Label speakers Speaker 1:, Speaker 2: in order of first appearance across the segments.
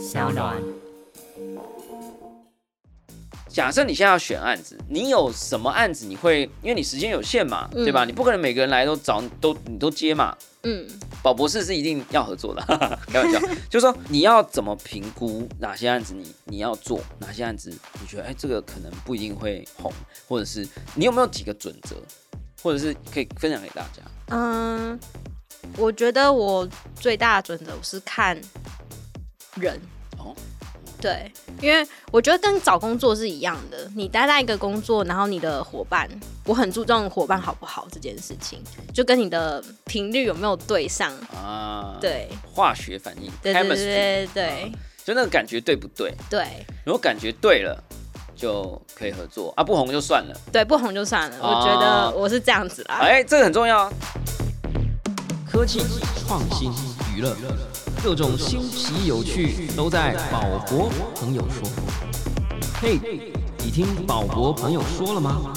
Speaker 1: 小暖。
Speaker 2: 假设你现在要选案子，你有什么案子你会？因为你时间有限嘛，
Speaker 3: 嗯
Speaker 2: 对吧？你不可能每个人来都找都你都接嘛。
Speaker 3: 嗯，
Speaker 2: 宝博士是一定要合作的，开玩笑。就是说你要怎么评估哪些案子你你要做，哪些案子你觉得哎这个可能不一定会红，或者是你有没有几个准则，或者是可以分享给大家？
Speaker 3: 嗯，我觉得我最大的准则是看人。
Speaker 2: 哦
Speaker 3: 对，因为我觉得跟找工作是一样的，你待在一个工作，然后你的伙伴，我很注重伙伴好不好这件事情，就跟你的频率有没有对上。
Speaker 2: 啊，，
Speaker 3: 对，
Speaker 2: 化学反应
Speaker 3: 对对
Speaker 2: chemistry，
Speaker 3: 对对
Speaker 2: 就那个感觉对不对？
Speaker 3: 对
Speaker 2: 如果感觉对了，就可以合作啊，不红就算了。
Speaker 3: 对，不红就算了。
Speaker 2: 啊
Speaker 3: 我觉得我是这样子啦。
Speaker 2: 哎，这个很重要啊。
Speaker 1: 科技、创新、娱乐，各种新奇有趣都在宝博朋友说。嘿，你听宝博朋友说了吗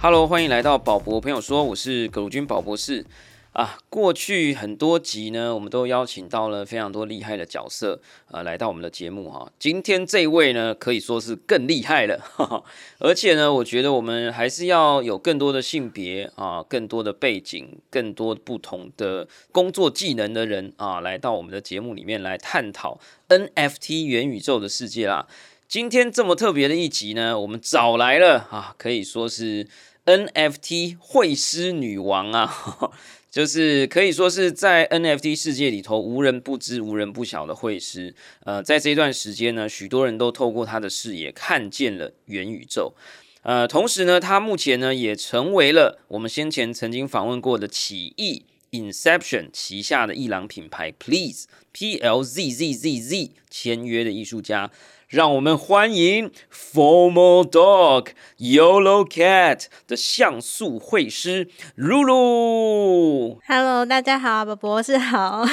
Speaker 2: ？Hello，欢迎来到宝博朋友说，我是葛如军宝博士啊。过去很多集呢，我们都邀请到了非常多厉害的角色，呃，来到我们的节目哈。今天这位呢，可以说是更厉害了，而且呢，我觉得我们还是要有更多的性别啊，更多的背景，更多不同的工作技能的人啊，来到我们的节目里面来探讨 NFT 元宇宙的世界啦。今天这么特别的一集呢，我们找来了啊，可以说是 NFT 会师女王啊，就是可以说是在 NFT 世界里头无人不知、无人不晓的会师。呃，在这一段时间呢，许多人都透过他的视野看见了元宇宙。呃，同时呢，他目前呢也成为了我们先前曾经访问过的起义 Inception 旗下的艺廊品牌 Please P L Z Z Z Z 签约的艺术家。让我们欢迎 Formal Dog Yolo Cat 的像素绘师露露。
Speaker 3: Hello，大家好，宝博士好。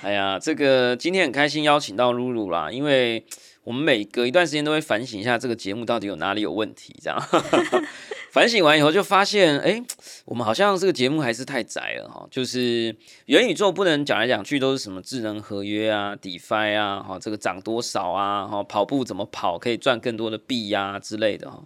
Speaker 2: 哎呀，这个今天很开心邀请到露露啦，因为我们每隔一段时间都会反省一下这个节目到底有哪里有问题，这样。反省完以后就发现，哎，我们好像这个节目还是太窄了哈。就是元宇宙不能讲来讲去都是什么智能合约啊、DeFi 啊，哈，这个涨多少啊，哈，跑步怎么跑可以赚更多的币呀、之类的哈。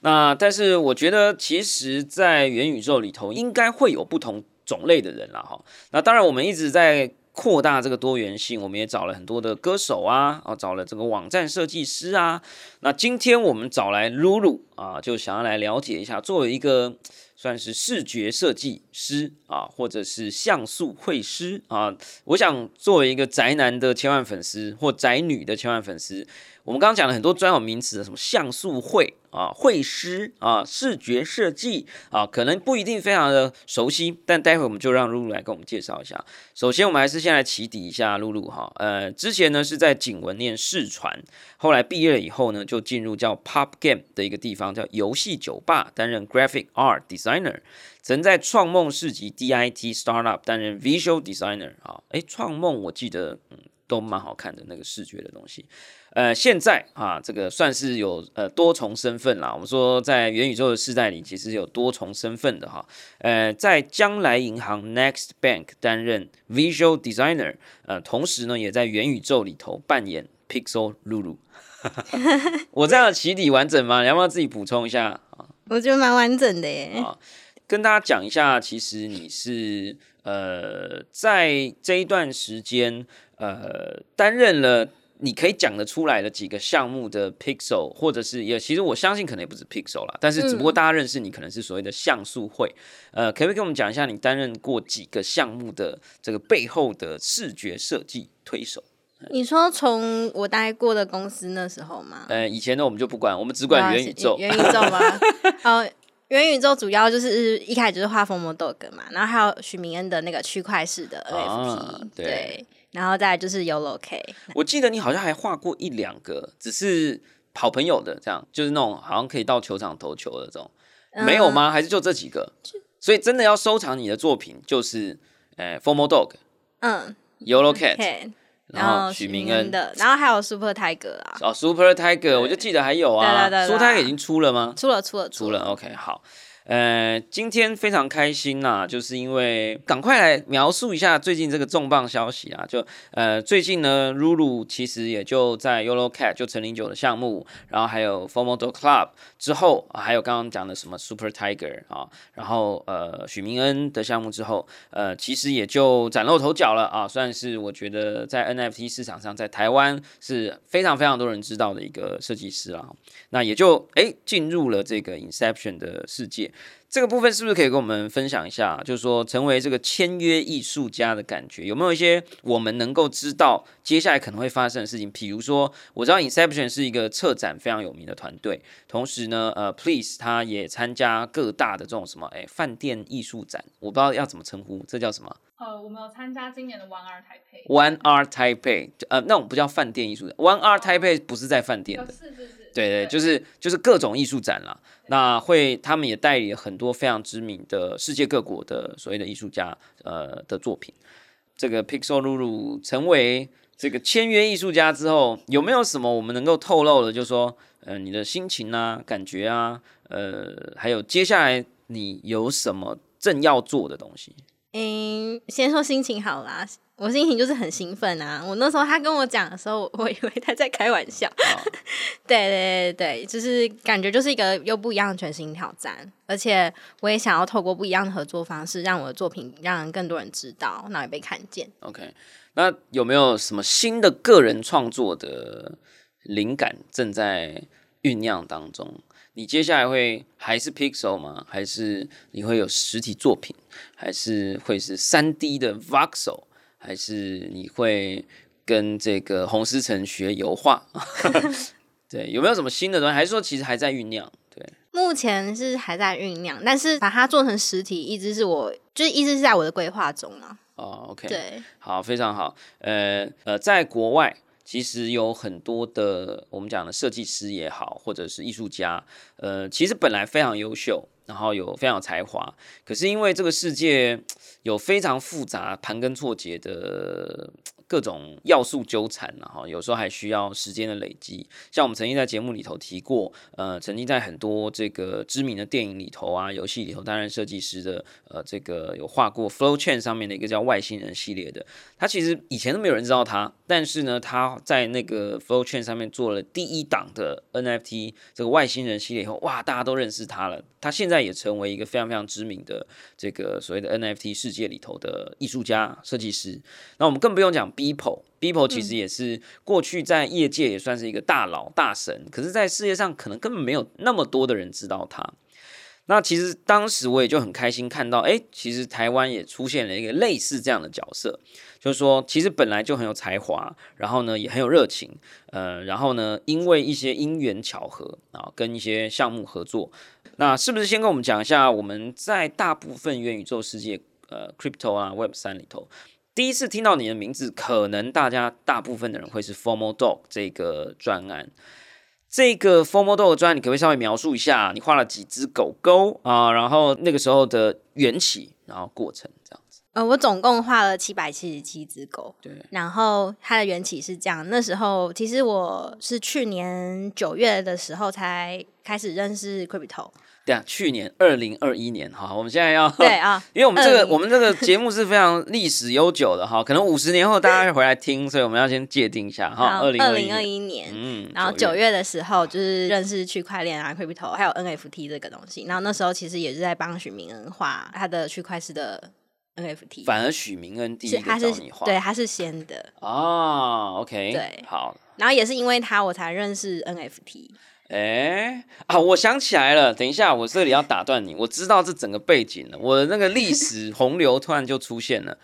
Speaker 2: 那但是我觉得，其实，在元宇宙里头，应该会有不同种类的人啦哈。那当然，我们一直在扩大这个多元性，我们也找了很多的歌手啊，哦，找了这个网站设计师啊。那今天我们找来露露啊，就想要来了解一下，作为一个算是视觉设计师啊，或者是像素绘师啊，我想作为一个宅男的千万粉丝或宅女的千万粉丝，我们刚刚讲了很多专有名词的，什么像素绘啊、绘师啊、视觉设计啊，可能不一定非常的熟悉，但待会我们就让露露来跟我们介绍一下。首先，我们还是先来起底一下露露哈。呃，之前呢是在景文念视传，后来毕业了以后呢，就进入叫 Pop Game 的一个地方，叫游戏酒吧，担任 Graphic Art Designer。曾在创梦市集 DIT Startup 担任 Visual Designer 啊，诶，创梦我记得嗯都蛮好看的那个视觉的东西。呃，现在啊，这个算是有呃多重身份啦。我们说在元宇宙的时代里，其实有多重身份的哈。呃，在将来银行 Next Bank 担任 Visual Designer，呃，同时呢，也在元宇宙里头扮演 Pixel Lulu。我这样的起底完整吗？你要不要自己补充一下？
Speaker 3: 我觉得蛮完整的耶。
Speaker 2: 啊跟大家讲一下，其实你是呃，在这一段时间呃，担任了你可以讲得出来的几个项目的 Pixel，或者是也其实我相信可能也不止 Pixel 啦，但是只不过大家认识你可能是所谓的像素会，呃，可不可以跟我们讲一下你担任过几个项目的这个背后的视觉设计推手？
Speaker 3: 你说从我待过的公司那时候吗？
Speaker 2: 呃，以前呢我们就不管，我们只管元宇宙。
Speaker 3: 元宇宙吗？呃，元宇宙主要就是一开始就是画风魔 dog 嘛，然后还有许明恩的那个区块式的 NFT，、
Speaker 2: 啊对
Speaker 3: 对，然后再来就是 Yolo K，
Speaker 2: 我记得你好像还画过一两个，只是好朋友的这样，就是那种好像可以到球场投球的这种，没有吗？还是就这几个？所以真的要收藏你的作品，就是呃 Formal Dog、
Speaker 3: 嗯
Speaker 2: Yolo
Speaker 3: Cat，，K，
Speaker 2: 然后许明恩
Speaker 3: 的，然后还有 Super Tiger 啊，
Speaker 2: 哦 Super Tiger，我就记得还有啊，Super Tiger 已经出了吗？
Speaker 3: 出了出了
Speaker 2: 出了，OK，好。呃，今天非常开心呐，就是因为赶快来描述一下最近这个重磅消息啊，就呃最近呢，露露其实也就在 Yolo Cat 就陈零九的项目，然后还有 Formodo Club 之后，还有刚刚讲的什么 Super Tiger 啊，然后呃许明恩的项目之后，呃其实也就崭露头角了啊，算是我觉得在 NFT 市场上，在台湾是非常非常多人知道的一个设计师啦，那也就哎进入了这个 Inception 的世界。这个部分是不是可以跟我们分享一下？就是说，成为这个签约艺术家的感觉，有没有一些我们能够知道接下来可能会发生的事情？比如说，我知道 Inception 是一个策展非常有名的团队，同时呢，呃，Please 他也参加各大的这种什么，哎，饭店艺术展，我不知道要怎么称呼，这叫什么？
Speaker 4: 呃，我们有参加今年的 One Art Taipei。
Speaker 2: One Art Taipei，呃，那种不叫饭店艺术展，One Art Taipei 不是在饭店的，
Speaker 4: 是是是。
Speaker 2: 对对，就是就是各种艺术展啦。那会他们也代理了很多非常知名的世界各国的所谓的艺术家呃的作品。这个 Pixel Lulu 成为这个签约艺术家之后，有没有什么我们能够透露的？就是说，呃，你的心情啊、感觉啊，呃，还有接下来你有什么正要做的东西？
Speaker 3: 嗯，先说心情好啦，我心情就是很兴奋啊！我那时候他跟我讲的时候，我以为他在开玩笑。对对对对，就是感觉就是一个又不一样的全新挑战，而且我也想要透过不一样的合作方式，让我的作品让更多人知道，那也被看见。
Speaker 2: OK，那有没有什么新的个人创作的灵感正在酝酿当中？你接下来会还是 Pixel 吗？还是你会有实体作品？还是会是三 D 的 Voxel？还是你会跟这个洪思成学油画？对，有没有什么新的东西？还是说其实还在酝酿？对，
Speaker 3: 目前是还在酝酿，但是把它做成实体，一直是我就是一直是在我的规划中啊。
Speaker 2: 哦，OK，
Speaker 3: 对，
Speaker 2: 好，非常好。呃呃，在国外其实有很多的我们讲的设计师也好，或者是艺术家，呃，其实本来非常优秀，然后有非常有才华，可是因为这个世界有非常复杂、盘根错节的各种要素纠缠，然后有时候还需要时间的累积。像我们曾经在节目里头提过，呃，曾经在很多这个知名的电影里头啊、游戏里头担任设计师的，呃，这个有画过 Flow Chain 上面的一个叫外星人系列的，他其实以前都没有人知道他，但是呢，他在那个 Flow Chain 上面做了第一档的 NFT 这个外星人系列以后，哇，大家都认识他了。他现在也成为一个非常非常知名的这个所谓的 NFT 世界里头的艺术家、设计师。那我们更不用讲 Beeple，Beeple 其实也是过去在业界也算是一个大佬、大神，可是，在世界上可能根本没有那么多的人知道他。那其实当时我也就很开心看到，哎，其实台湾也出现了一个类似这样的角色，就是说，其实本来就很有才华，然后呢也很有热情，呃，然后呢因为一些因缘巧合啊，跟一些项目合作，那是不是先跟我们讲一下我们在大部分元宇宙世界，呃，crypto 啊，Web 三里头，第一次听到你的名字，可能大家大部分的人会是 Formal Dog 这个专案。这个 Formal Dog 专案，你可不可以稍微描述一下？你画了几只狗狗啊？然后那个时候的缘起，然后过程。
Speaker 3: 呃，我总共画了七百七十七只狗，
Speaker 2: 对，
Speaker 3: 然后它的缘起是这样。那时候其实我是去年九月的时候才开始认识 crypto，
Speaker 2: 对啊，去年二零二一年哈，我们现在要
Speaker 3: 对啊，
Speaker 2: 因为我们这个
Speaker 3: 20
Speaker 2: 我们这个节目是非常历史悠久的哈，可能五十年后大家会回来听，所以我们要先界定一下哈。
Speaker 3: 好，
Speaker 2: 二零
Speaker 3: 二零二
Speaker 2: 一，
Speaker 3: 一年。
Speaker 2: 嗯，
Speaker 3: 然后九月的时候，就是认识区块链啊、crypto，还有 NFT 这个东西。然后那时候其实也是在帮许明恩画他的区块式的 NFT，
Speaker 2: 反而许明恩第一个找你画，
Speaker 3: 对他是先的，
Speaker 2: 啊，OK，
Speaker 3: 对。
Speaker 2: 好，
Speaker 3: 然后也是因为他我才认识 NFT。
Speaker 2: 哎啊，我想起来了，等一下，我这里要打断你，我知道这整个背景了，我的那个历史 洪流突然就出现了。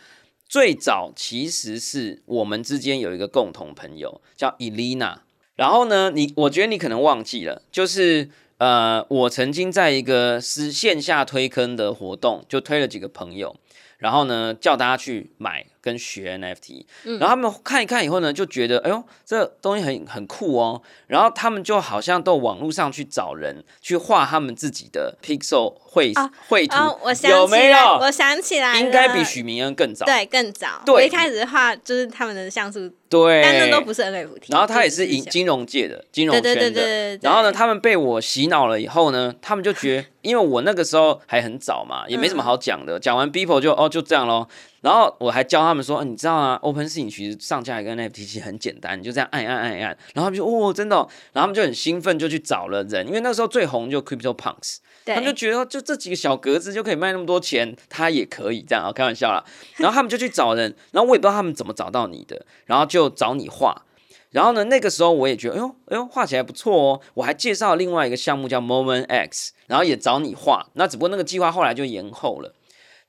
Speaker 2: 最早其实是我们之间有一个共同朋友叫 Elena，然后呢，你我觉得你可能忘记了，就是呃，我曾经在一个是线下推坑的活动，就推了几个朋友，然后呢叫大家去买跟学 NFT，、
Speaker 3: 嗯
Speaker 2: 然后他们看一看以后呢，就觉得哎呦，这东西很很酷哦。然后他们就好像到网络上去找人去画他们自己的 pixel 绘
Speaker 3: 啊
Speaker 2: 绘图，
Speaker 3: 哦，我想起
Speaker 2: 有没有？
Speaker 3: 来我想起来，
Speaker 2: 应该比许明恩更早。
Speaker 3: 对更早。
Speaker 2: 对
Speaker 3: 我一开始画就是他们的像素，
Speaker 2: 对，
Speaker 3: 但那都不是 NFT。
Speaker 2: 然后他也是
Speaker 3: 银
Speaker 2: 银金融界的金融
Speaker 3: 对
Speaker 2: 圈的，
Speaker 3: 对对对对。
Speaker 2: 然后呢，他们被我洗脑了以后呢，他们就觉得，因为我那个时候还很早嘛，也没什么好讲的，讲完 b e o p l e 就哦就这样咯。然后我还教他们说，啊、你知道啊，OpenSea 其实上架一个 NFT 其实很简单，你就这样按按按按，然后他们就哦真的哦、然后他们就很兴奋，就去找了人，因为那时候最红就 Crypto Punks，他们就觉得就这几个小格子就可以卖那么多钱，他也可以这样啊，开玩笑啦。然后他们就去找人，然后我也不知道他们怎么找到你的，然后就找你画。然后呢，那个时候我也觉得，哎呦，哎呦，画起来不错哦。我还介绍另外一个项目叫 Moment X，然后也找你画。那只不过那个计划后来就延后了。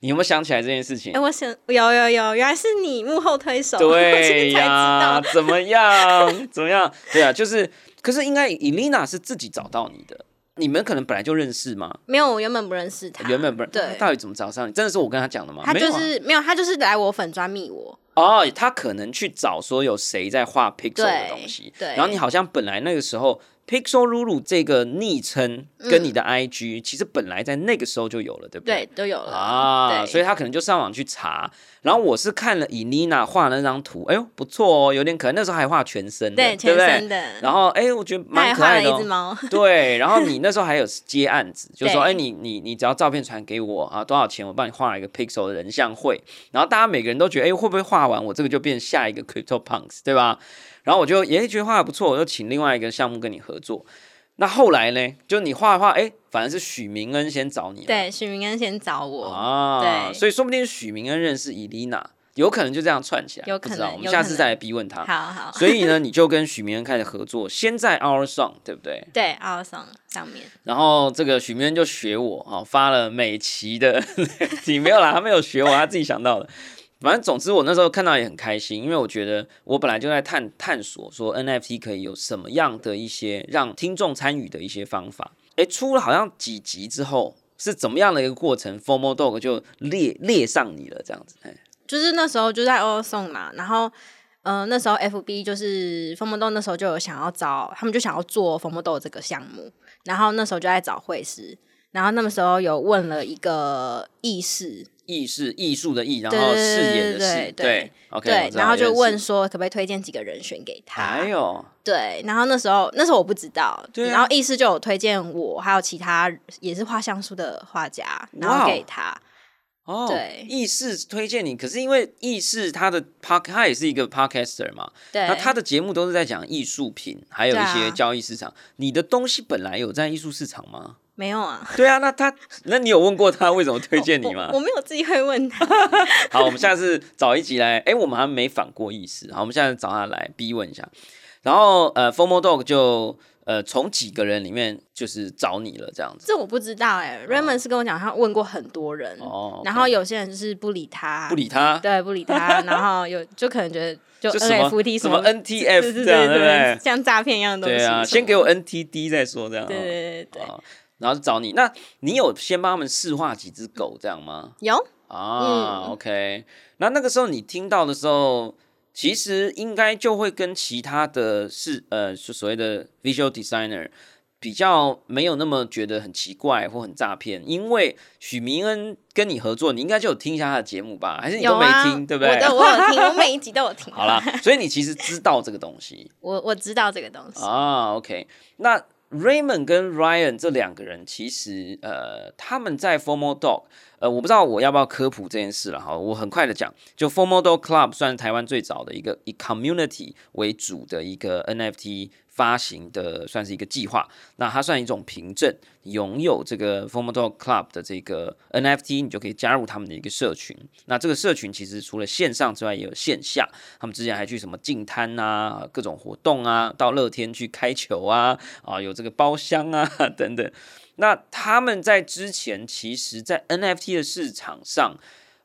Speaker 2: 你有没有想起来这件事情
Speaker 3: 哎，？我想有有有，原来是你幕后推手，
Speaker 2: 对 呀，
Speaker 3: 道。
Speaker 2: 怎么样？怎么样？对啊，就是，可是应该 Elena 是自己找到你的，你们可能本来就认识吗？
Speaker 3: 没有，我原本不认识他，
Speaker 2: 原本不认，
Speaker 3: 对，
Speaker 2: 到底怎么找上你？真的是我跟他讲的吗？
Speaker 3: 他就
Speaker 2: 没有啊
Speaker 3: 是没有，他就是来我粉专密我，
Speaker 2: 哦，他可能去找说有谁在画 Pixel 的
Speaker 3: 对
Speaker 2: 东西，
Speaker 3: 对
Speaker 2: 然后你好像本来那个时候 Pixel Lulu 这个昵称跟你的 IG、其实本来在那个时候就有了，对不
Speaker 3: 对？对，都有了。
Speaker 2: 啊，所以他可能就上网去查，然后我是看了以妮娜画的那张图，哎呦不错哦，有点可爱，那时候还画全身的，
Speaker 3: 对全
Speaker 2: 不对？
Speaker 3: 身的，
Speaker 2: 然后哎，我觉得蛮可爱的、
Speaker 3: 画了一只
Speaker 2: 哦。
Speaker 3: 猫，
Speaker 2: 对，然后你那时候还有接案子，就说
Speaker 3: 对。
Speaker 2: 哎，你你你只要照片传给我啊，多少钱我帮你画一个 Pixel 的人像绘，然后大家每个人都觉得哎，会不会画完我这个就变下一个 Crypto Punks 对吧？然后我就也觉得画的不错，我就请另外一个项目跟你合作。那后来呢？就你画的画，哎，反而是许明恩先找你了，
Speaker 3: 对，许明恩先找我，
Speaker 2: 啊，
Speaker 3: 对
Speaker 2: 所以说不定许明恩认识伊丽娜，有可能就这样串起来，
Speaker 3: 有可
Speaker 2: 不知道
Speaker 3: 能有可能
Speaker 2: 我们下次再来逼问他。
Speaker 3: 好好，
Speaker 2: 所以呢，你就跟许明恩开始合作，先在 Our Song 对不对？
Speaker 3: 对，Our Song 上面，
Speaker 2: 然后这个许明恩就学我啊、发了美琪的，你没有啦，他没有学我，他自己想到的。反正总之，我那时候看到也很开心，因为我觉得我本来就在探探索说 NFT 可以有什么样的一些让听众参与的一些方法。诶，出了好像几集之后，是怎么样的一个过程？Formal Dog 就列列上你了，这样子。诶
Speaker 3: 就是那时候就在欧送嘛，然后。呃，那时候 FB 就是风魔豆，那时候就有想要找，他们就想要做风魔豆这个项目，然后那时候就在找会师，然后那个时候有问了一个意识，
Speaker 2: 艺是艺术的艺，然后饰
Speaker 3: 对
Speaker 2: 演的饰，
Speaker 3: 对对
Speaker 2: OK，
Speaker 3: 对然后就问说可不可以推荐几个人选给他，
Speaker 2: 还有，
Speaker 3: 对，然后那时候那时候我不知道，
Speaker 2: 对啊
Speaker 3: 然后艺师就有推荐我，还有其他也是画像素的画家，然后给他，
Speaker 2: 哦，
Speaker 3: 对
Speaker 2: 意识推荐你，可是因为意识他的 park，他也是一个 podcaster 嘛，
Speaker 3: 对，
Speaker 2: 那他的节目都是在讲艺术品，还有一些
Speaker 3: 啊
Speaker 2: 交易市场。你的东西本来有在艺术市场吗？
Speaker 3: 没有啊，
Speaker 2: 对啊，那他，那你有问过他为什么推荐你吗
Speaker 3: 我？我没有机会问他，
Speaker 2: 好，我们下次找一集来，哎、我们还没反过意思，好，我们现在找他来逼问一下。然后呃，Formal Dog 就呃从几个人里面就是找你了，这样子。
Speaker 3: 这我不知道哎、Raymond 是跟我讲，他问过很多人，
Speaker 2: 哦
Speaker 3: 然后有些人就是不理他，
Speaker 2: 不理他，
Speaker 3: 对，不理他，然后有就可能觉得就
Speaker 2: 就什么
Speaker 3: NFT
Speaker 2: 什么
Speaker 3: 么
Speaker 2: NTF
Speaker 3: 对对
Speaker 2: 这样，
Speaker 3: 对
Speaker 2: 对不对？
Speaker 3: 像诈骗一样的东西
Speaker 2: 对啊，先给我 NTD 再说，这样。
Speaker 3: 对对
Speaker 2: 哦
Speaker 3: 对对
Speaker 2: 然后就找你。那你有先帮他们试画几只狗这样吗？
Speaker 3: 有
Speaker 2: 啊、
Speaker 3: 嗯
Speaker 2: o k 那那个时候你听到的时候，其实应该就会跟其他的是呃，就所谓的 visual designer 比较没有那么觉得很奇怪或很诈骗，因为许明恩跟你合作，你应该就有听一下他的节目吧？还是你都没听，对不对？
Speaker 3: 我有听，我每一集都有听。
Speaker 2: 好啦，所以你其实知道这个东西。
Speaker 3: 我我知道这个东西。
Speaker 2: 啊，OK，那 Raymond 跟 Ryan 这两个人，其实呃，他们在 Formal Dog，呃，我不知道我要不要科普这件事了哈，我很快的讲，就 Formal Dog Club 算是台湾最早的一个以 community 为主的一个 NFT 发行的，算是一个计划。那它算一种凭证，拥有这个 Formal Dog Club 的这个 NFT，你就可以加入他们的一个社群。那这个社群其实除了线上之外，也有线下。他们之前还去什么净摊啊，各种活动啊，到乐天去开球啊，啊，有这个包厢啊 等等。那他们在之前，其实在 NFT 的市场上，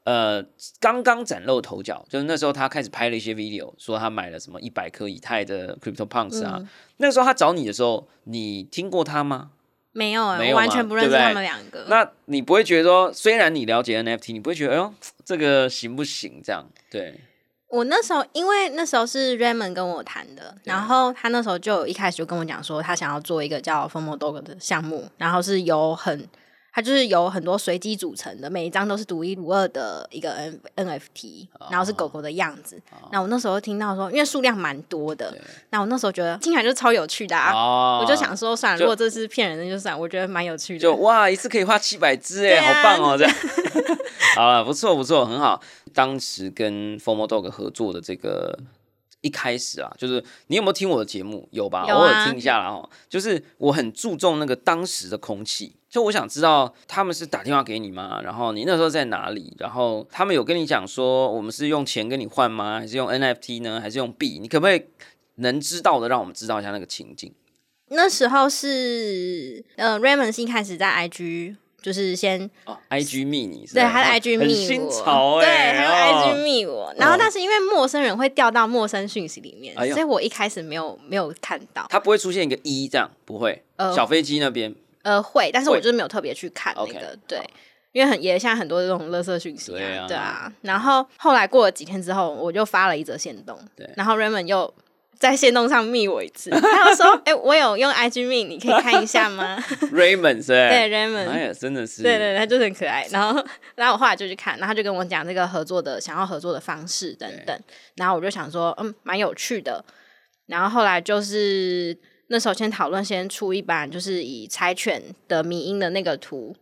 Speaker 2: 呃，刚刚崭露头角，就是那时候他开始拍了一些 video，说他买了什么一百颗以太的 Crypto Punks 啊。那时候他找你的时候，你听过他吗？
Speaker 3: 没有我完全不认识他们两个。
Speaker 2: 那你不会觉得说，虽然你了解 NFT，你不会觉得，哎呦，这个行不行？这样对，
Speaker 3: 我那时候因为那时候是 Raymond 跟我谈的，然后他那时候就一开始就跟我讲说，他想要做一个叫 FOMO Dog 的项目，然后是有很。它就是有很多随机组成的，每一张都是独一无二的一个 N NFT，然后是狗狗的样子。那、我那时候听到说，因为数量蛮多的，那我那时候觉得听起来就超有趣的啊，
Speaker 2: 哦
Speaker 3: 我就想说，算了，如果这是骗人的就算，我觉得蛮有趣的。
Speaker 2: 就哇，一次可以画七百只哎，
Speaker 3: 啊
Speaker 2: 好棒哦！这样，好了，不错不错，很好。当时跟 Formo Dog 合作的这个一开始啊，就是你有没有听我的节目？有吧？
Speaker 3: 有啊
Speaker 2: 偶尔听一下啦哦。就是我很注重那个当时的空气，就我想知道他们是打电话给你吗？然后你那时候在哪里？然后他们有跟你讲说我们是用钱跟你换吗？还是用 NFT 呢？还是用币？你可不可以能知道的让我们知道一下那个情境？
Speaker 3: 那时候是呃，Raymond 是一开始在 IG 就是先
Speaker 2: 哦，IG 密你
Speaker 3: 对他的
Speaker 2: 哦
Speaker 3: IG
Speaker 2: 很
Speaker 3: 密
Speaker 2: 新
Speaker 3: 我，对，还有
Speaker 2: 哦。
Speaker 3: IG 密我，然后但是因为陌生人会掉到陌生讯息里面，
Speaker 2: 哎
Speaker 3: 所以我一开始没有没有看到，
Speaker 2: 它不会出现一个一这样，不会。
Speaker 3: 呃
Speaker 2: 小飞机那边。
Speaker 3: 呃会，但是我就是没有特别去看那个，对。因为很也现在很多这种垃圾讯息
Speaker 2: 对啊
Speaker 3: 啊，对啊。然后后来过了几天之后，我就发了一则线动，
Speaker 2: 对。
Speaker 3: 然后 Raymond 又在线动上密我一次，他就说：“哎、我有用 IG 密，你可以看一下吗
Speaker 2: Raymond 是是？
Speaker 3: 对，Raymond
Speaker 2: 哎呀，真的是，
Speaker 3: 对对，对他就是很可爱。然后，然后我后来就去看，然后他就跟我讲这个合作的想要合作的方式等等。然后我就想说，嗯，蛮有趣的。然后后来就是那时候先讨论，先出一版就是以柴犬的迷音的那个图，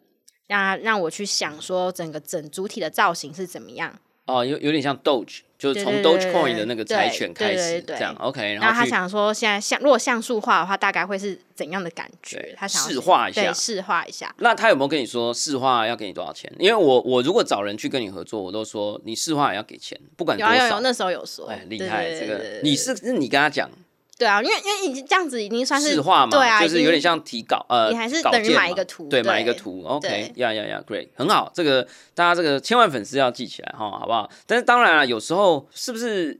Speaker 3: 让让我去想说整个整主体的造型是怎么样。
Speaker 2: 哦，有有点像 Doge，就是从 Dogecoin 的那个柴犬开始这样，OK，
Speaker 3: 然后他想说，现在像如果像素化的话，大概会是怎样的感觉？他想要
Speaker 2: 示化一下
Speaker 3: 对，试化一下。
Speaker 2: 那他有没有跟你说试画要给你多少钱？因为我我如果找人去跟你合作，我都说你试画也要给钱，不管多少。
Speaker 3: 有啊有有，那时候有说，
Speaker 2: 哎，厉害！这个你是是你跟他讲
Speaker 3: 对啊，因为因为已经这样子已经算是
Speaker 2: 市话嘛，
Speaker 3: 对啊，
Speaker 2: 就是有点像提稿呃，
Speaker 3: 你还是等于买一个图
Speaker 2: 对，买一个
Speaker 3: 对
Speaker 2: 图，OK，
Speaker 3: 对
Speaker 2: 呀呀呀，Great，很好，这个大家这个千万粉丝要记起来哈，好不好？但是当然了，有时候是不是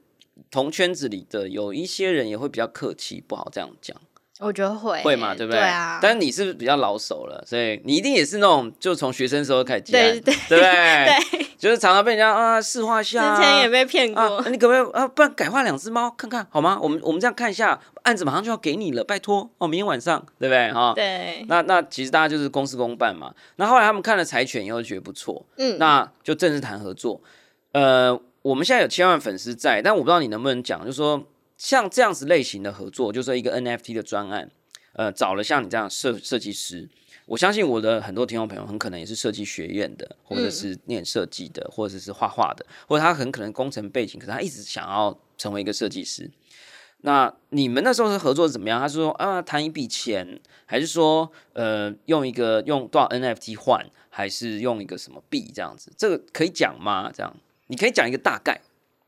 Speaker 2: 同圈子里的有一些人也会比较客气，不好这样讲，
Speaker 3: 我觉得会
Speaker 2: 会嘛，对不
Speaker 3: 对啊，
Speaker 2: 但是你是不是比较老手了，所以你一定也是那种就从学生时候开始接案，
Speaker 3: 对对
Speaker 2: 对不对？
Speaker 3: 对，
Speaker 2: 就是常常被人家啊试画一下啊，
Speaker 3: 之前也被骗过，
Speaker 2: 啊，你可不可以啊？不然改画两只猫看看好吗？我们我们这样看一下，案子马上就要给你了，拜托哦，明天晚上对不对哈？
Speaker 3: 对，
Speaker 2: 那那其实大家就是公事公办嘛。那后来他们看了柴犬以后觉得不错，
Speaker 3: 嗯，
Speaker 2: 那就正式谈合作。呃，我们现在有千万粉丝在，但我不知道你能不能讲，就是说像这样子类型的合作，就是说一个 NFT 的专案，呃，找了像你这样设设计师。我相信我的很多听众朋友很可能也是设计学院的，或者是念设计的，或者是画画的，或者他很可能工程背景，可是他一直想要成为一个设计师。那你们那时候是合作怎么样？他是说啊，谈一笔钱，还是说呃，用一个用多少 NFT 换，还是用一个什么币这样子？这个可以讲吗？这样你可以讲一个大概。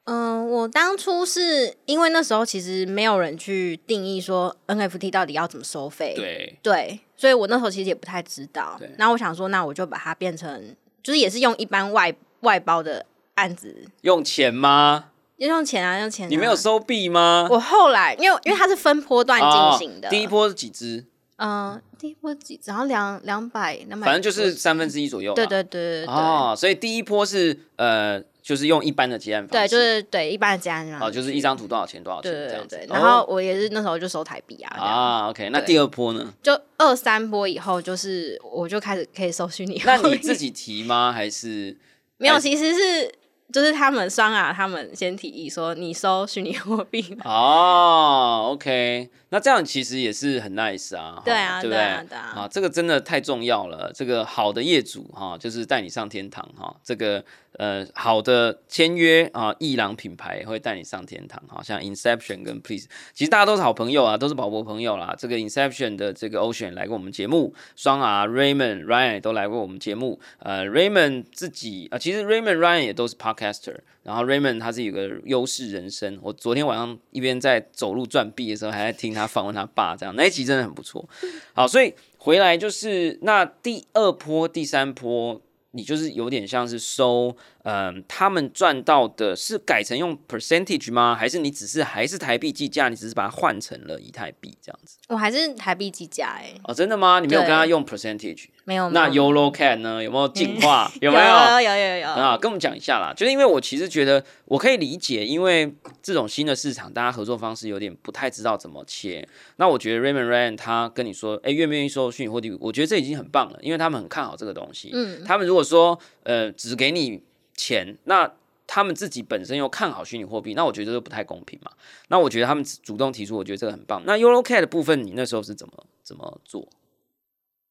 Speaker 3: 嗯，我当初是因为那时候其实没有人去定义说 NFT 到底要怎么收费，
Speaker 2: 对，
Speaker 3: 对，所以我那时候其实也不太知道
Speaker 2: 对。
Speaker 3: 然后我想说，那我就把它变成，就是也是用一般外外包的案子，
Speaker 2: 用钱吗？
Speaker 3: 要用钱啊，用钱、啊。
Speaker 2: 你没有收币吗？
Speaker 3: 我后来因为因为它是分波段进行的，
Speaker 2: 哦第一波是几只？
Speaker 3: 嗯、第一波几，然后两两百两百，
Speaker 2: 反正就是三分之一左右。
Speaker 3: 对对对对对，
Speaker 2: 哦，所以第一波是呃，就是用一般的结案方式，
Speaker 3: 对，就是对一般的家人
Speaker 2: 哦，就是一张图多少钱多少钱这样子
Speaker 3: 对。。然后
Speaker 2: 哦
Speaker 3: 我也是那时候就收台币啊，
Speaker 2: 啊，OK，那第二波呢？
Speaker 3: 就二三波以后，就是我就开始可以收虚拟货
Speaker 2: 那。你自己提吗？还是
Speaker 3: 没有？其实是就是他们双啊，他们先提议说你收虚拟货币吧。
Speaker 2: 哦，OK，那这样其实也是很 nice 啊，
Speaker 3: 对啊
Speaker 2: 对不对？
Speaker 3: 对啊对啊
Speaker 2: 这个真的太重要了。这个好的业主哈，就是带你上天堂哈。这个呃，好的签约啊，艺廊品牌会带你上天堂，好像 Inception 跟 Please，其实大家都是好朋友啊，都是宝博朋友啦。这个 Inception 的这个 Ocean 来过我们节目，双 R Raymond Ryan 也都来过我们节目。呃，Raymond 自己啊、其实 Raymond Ryan 也都是 Podcaster，然后 Raymond 他是有个优势人生。我昨天晚上一边在走路转臂的时候，还在听他访问他爸，这样那一集真的很不错。好，所以回来就是那第二波、第三波，你就是有点像是收，嗯、他们赚到的是改成用 percentage 吗？还是你只是还是台币计价，你只是把它换成了以太币这样子？
Speaker 3: 我还是台币计价哎，
Speaker 2: 哦，真的吗？你没有跟他用 percentage？
Speaker 3: 没有
Speaker 2: 那 Yolo Cat 呢？有没有进化？有没有？
Speaker 3: 有有有有
Speaker 2: 啊，跟我们讲一下啦，就是因为我其实觉得我可以理解，因为这种新的市场，大家合作方式有点不太知道怎么切。那我觉得 Raymond Ryan 他跟你说，哎、愿不愿意收虚拟货币？我觉得这已经很棒了，因为他们很看好这个东西。
Speaker 3: 嗯
Speaker 2: 他们如果说呃只给你钱，那他们自己本身又看好虚拟货币，那我觉得这不太公平嘛。那我觉得他们主动提出，我觉得这个很棒。那 Yolo Cat 的部分，你那时候是怎么怎么做？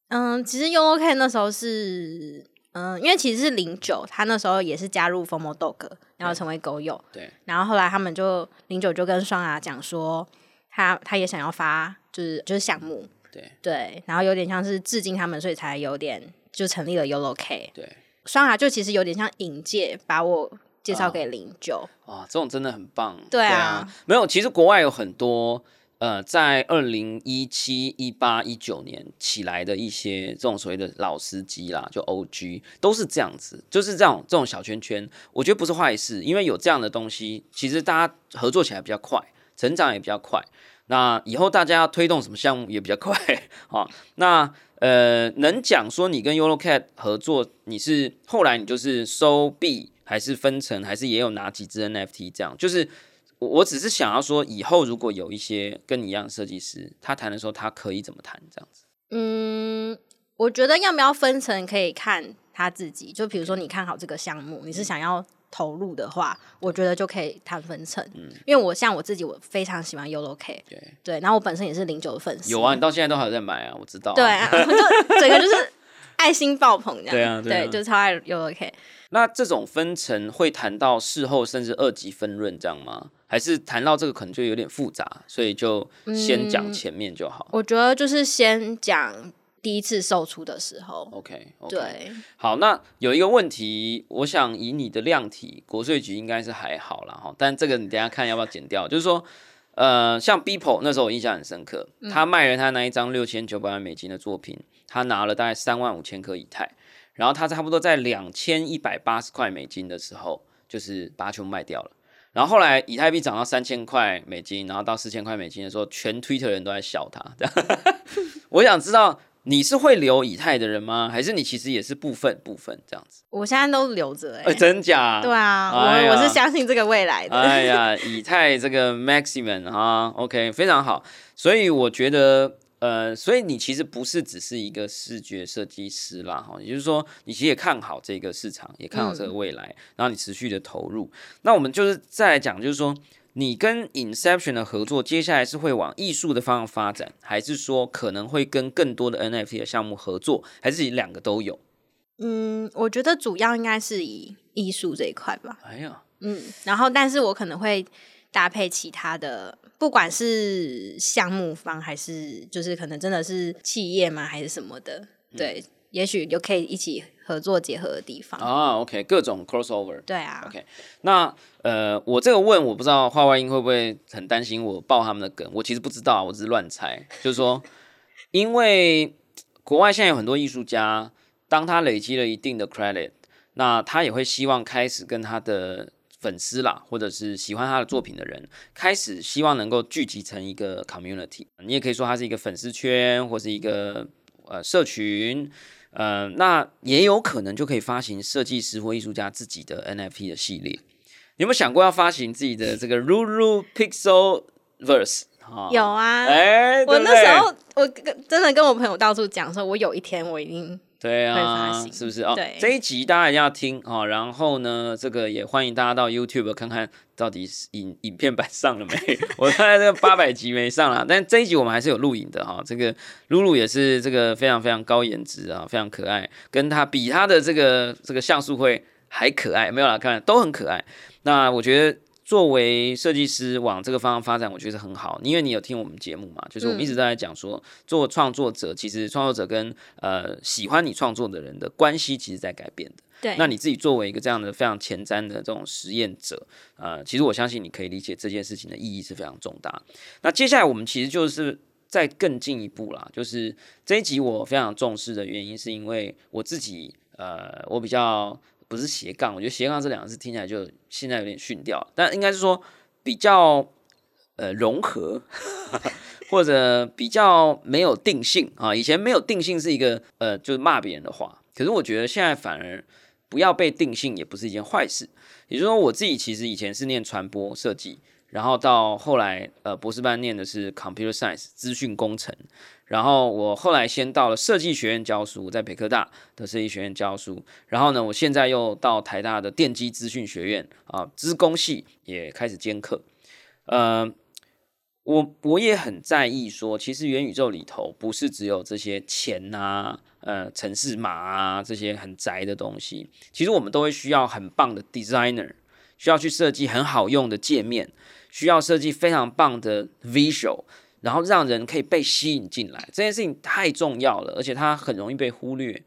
Speaker 3: 嗯，其实 YoloK 那时候是，嗯，因为其实是零九，他那时候也是加入 Formo Dog，然后成为狗友，
Speaker 2: 对，
Speaker 3: 然后后来他们就零九就跟双牙讲说，他他也想要发，就是就是项目，
Speaker 2: 对
Speaker 3: 对，然后有点像是致敬他们，所以才有点就成立了 YoloK。
Speaker 2: 对。
Speaker 3: 双牙就其实有点像引介，把我介绍
Speaker 2: 啊
Speaker 3: 给零九、
Speaker 2: 哇，这种真的很棒。
Speaker 3: 对啊
Speaker 2: 没有，其实国外有很多呃，在二零一七、一八、一九年起来的一些这种所谓的老司机啦，就 OG 都是这样子，就是这种这种小圈圈，我觉得不是坏事，因为有这样的东西，其实大家合作起来比较快，成长也比较快。那以后大家要推动什么项目也比较快啊。那呃，能讲说你跟 YoloCat 合作，你是后来你就是收币，还是分成，还是也有拿几只 NFT 这样？就是我我只是想要说，以后如果有一些跟你一样的设计师，他谈的时候，他可以怎么谈这样子？
Speaker 3: 嗯，我觉得要不要分成可以看他自己。就比如说你看好这个项目，你是想要投入的话，我觉得就可以谈分成。因为我像我自己，我非常喜欢 YoloK，
Speaker 2: 对
Speaker 3: 对，然后我本身也是零九的粉丝，
Speaker 2: 有啊，你到现在都还有在买啊，我知道、
Speaker 3: 对。啊，我就 整个就是爱心爆棚这样，
Speaker 2: 对啊对啊
Speaker 3: 就超爱 YoloK。
Speaker 2: 那这种分成会谈到事后甚至二级分润这样吗？还是谈到这个可能就有点复杂，所以就先讲前面就好。
Speaker 3: 我觉得就是先讲第一次售出的时候
Speaker 2: ，OK，, o k
Speaker 3: 对，
Speaker 2: 好，那有一个问题，我想以你的量体，国税局应该是还好啦哈，但这个你等一下看要不要剪掉，就是说，呃，像 Beeple 那时候我印象很深刻，他卖了他那一张六千九百万美金的作品，他拿了大概三万五千颗以太，然后他差不多在两千一百八十块美金的时候，就是把它全部卖掉了。然后后来以太币涨到三千块美金，然后到四千块美金的时候，全 Twitter 人都在笑他。我想知道你是会留以太的人吗？还是你其实也是部分部分这样子？
Speaker 3: 我现在都留着哎、
Speaker 2: 哎、真假？
Speaker 3: 对啊，
Speaker 2: 哎
Speaker 3: 我我是相信这个未来的。
Speaker 2: 哎呀，以太这个 maximum 哈，OK，非常好。所以我觉得，呃，所以你其实不是只是一个视觉设计师啦，哈，也就是说，你其实也看好这个市场，也看好这个未来，然后你持续的投入。那我们就是再来讲，就是说。你跟 Inception 的合作，接下来是会往艺术的方向发展，还是说可能会跟更多的 NFT 的项目合作，还是两个都有？
Speaker 3: 嗯，我觉得主要应该是以艺术这一块吧。
Speaker 2: 哎呀，
Speaker 3: 嗯，然后但是我可能会搭配其他的，不管是项目方还是就是可能真的是企业嘛，还是什么的，对，也许就可以一起合作结合的地方。
Speaker 2: 啊，OK，各种 crossover。
Speaker 3: 对啊
Speaker 2: OK 那呃，我这个问我不知道画外音会不会很担心我爆他们的梗，我其实不知道啊，我只是乱猜。就是说，因为国外现在有很多艺术家，当他累积了一定的 credit，那他也会希望开始跟他的粉丝啦，或者是喜欢他的作品的人，开始希望能够聚集成一个 community。你也可以说它是一个粉丝圈，或是一个呃社群。呃，那也有可能就可以发行设计师或艺术家自己的 NFT 的系列。你有没有想过要发行自己的这个 Ruru Pixel Verse？啊
Speaker 3: 有啊，
Speaker 2: 哎、
Speaker 3: 我那时候我跟真的跟我朋友到处讲说，我有一天我一定
Speaker 2: 对啊是不是哦？
Speaker 3: 对
Speaker 2: 这一集大家一定要听哦。然后呢，这个也欢迎大家到 YouTube 看看到底是影影片版上了没。我看这个八百集没上啦，但这一集我们还是有录影的哈、这个露露也是这个非常非常高颜值啊，非常可爱，跟她比她的这个这个像素会还可爱，没有啦，看都很可爱。那我觉得。作为设计师往这个方向发展，我觉得很好，因为你有听我们节目嘛，就是我们一直都在讲说，做创作者其实创作者跟呃喜欢你创作的人的关系，其实在改变的。
Speaker 3: 对。
Speaker 2: 那你自己作为一个这样的非常前瞻的这种实验者，呃，其实我相信你可以理解这件事情的意义是非常重大。那接下来我们其实就是再更进一步啦，就是这一集我非常重视的原因，是因为我自己呃，我比较不是斜杠，我觉得斜杠这两个字听起来就现在有点逊掉，但应该是说比较呃融合，或者比较没有定性啊。以前没有定性是一个呃，就是骂别人的话，可是我觉得现在反而不要被定性，也不是一件坏事。也就是说，我自己其实以前是念传播设计。然后到后来，呃，博士班念的是 computer science 资讯工程。然后我后来先到了设计学院教书，在北科大的设计学院教书。然后呢，我现在又到台大的电机资讯学院啊，资工系也开始兼课。呃，我我也很在意说，其实元宇宙里头不是只有这些钱啊、呃、城市码啊这些很宅的东西，其实我们都会需要很棒的 designer，需要去设计很好用的界面。需要设计非常棒的 visual，然后让人可以被吸引进来，这件事情太重要了，而且它很容易被忽略。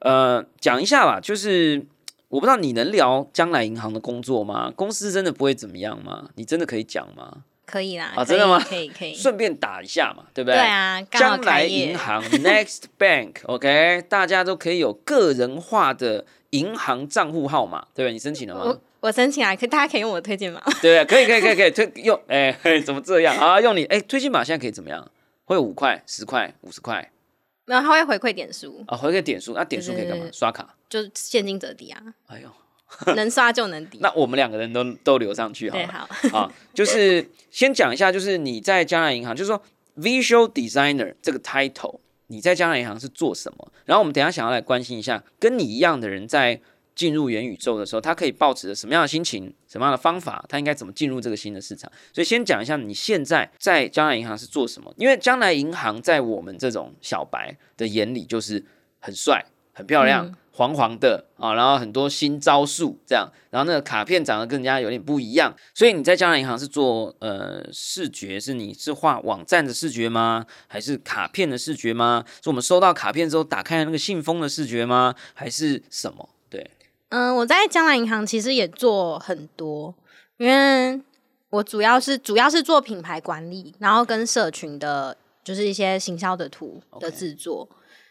Speaker 2: 呃，讲一下吧，就是我不知道你能聊将来银行的工作吗？公司真的不会怎么样吗？你真的可以讲吗？
Speaker 3: 可以啦，
Speaker 2: 啊，真的吗？
Speaker 3: 可以可以，
Speaker 2: 顺便打一下嘛，对不对？
Speaker 3: 对啊，
Speaker 2: 将来银行 Next Bank，OK，大家都可以有个人化的银行账户号码，对不对？你申请了吗？
Speaker 3: 我申请啊，可大家可以用我的推荐码。
Speaker 2: 对，可以，可以，可以，可以推用。哎，怎么这样啊？用你哎，推荐码现在可以怎么样？会五块、十块、五十块？
Speaker 3: 没有，他会回馈点数
Speaker 2: 啊，回馈点数。那点数可以干嘛？刷卡？
Speaker 3: 就是现金折抵啊。哎呦，能刷就能抵。
Speaker 2: 那我们两个人都都留上去
Speaker 3: 好好。
Speaker 2: 好，就是先讲一下，就是你在江南银行，就是说 Visual Designer 这个 title，你在江南银行是做什么？然后我们等下想要来关心一下，跟你一样的人在。进入元宇宙的时候，他可以抱持着什么样的心情、什么样的方法？他应该怎么进入这个新的市场？所以先讲一下你现在在将来银行是做什么？因为将来银行在我们这种小白的眼里就是很帅、很漂亮、黄黄的啊，然后很多新招数这样，然后那个卡片长得更加有点不一样。所以你在将来银行是做呃视觉，是你是画网站的视觉吗？还是卡片的视觉吗？是我们收到卡片之后打开那个信封的视觉吗？还是什么？对。
Speaker 3: 嗯，我在江南银行其实也做很多，因为我主要是主要是做品牌管理，然后跟社群的，就是一些行销的图的制作。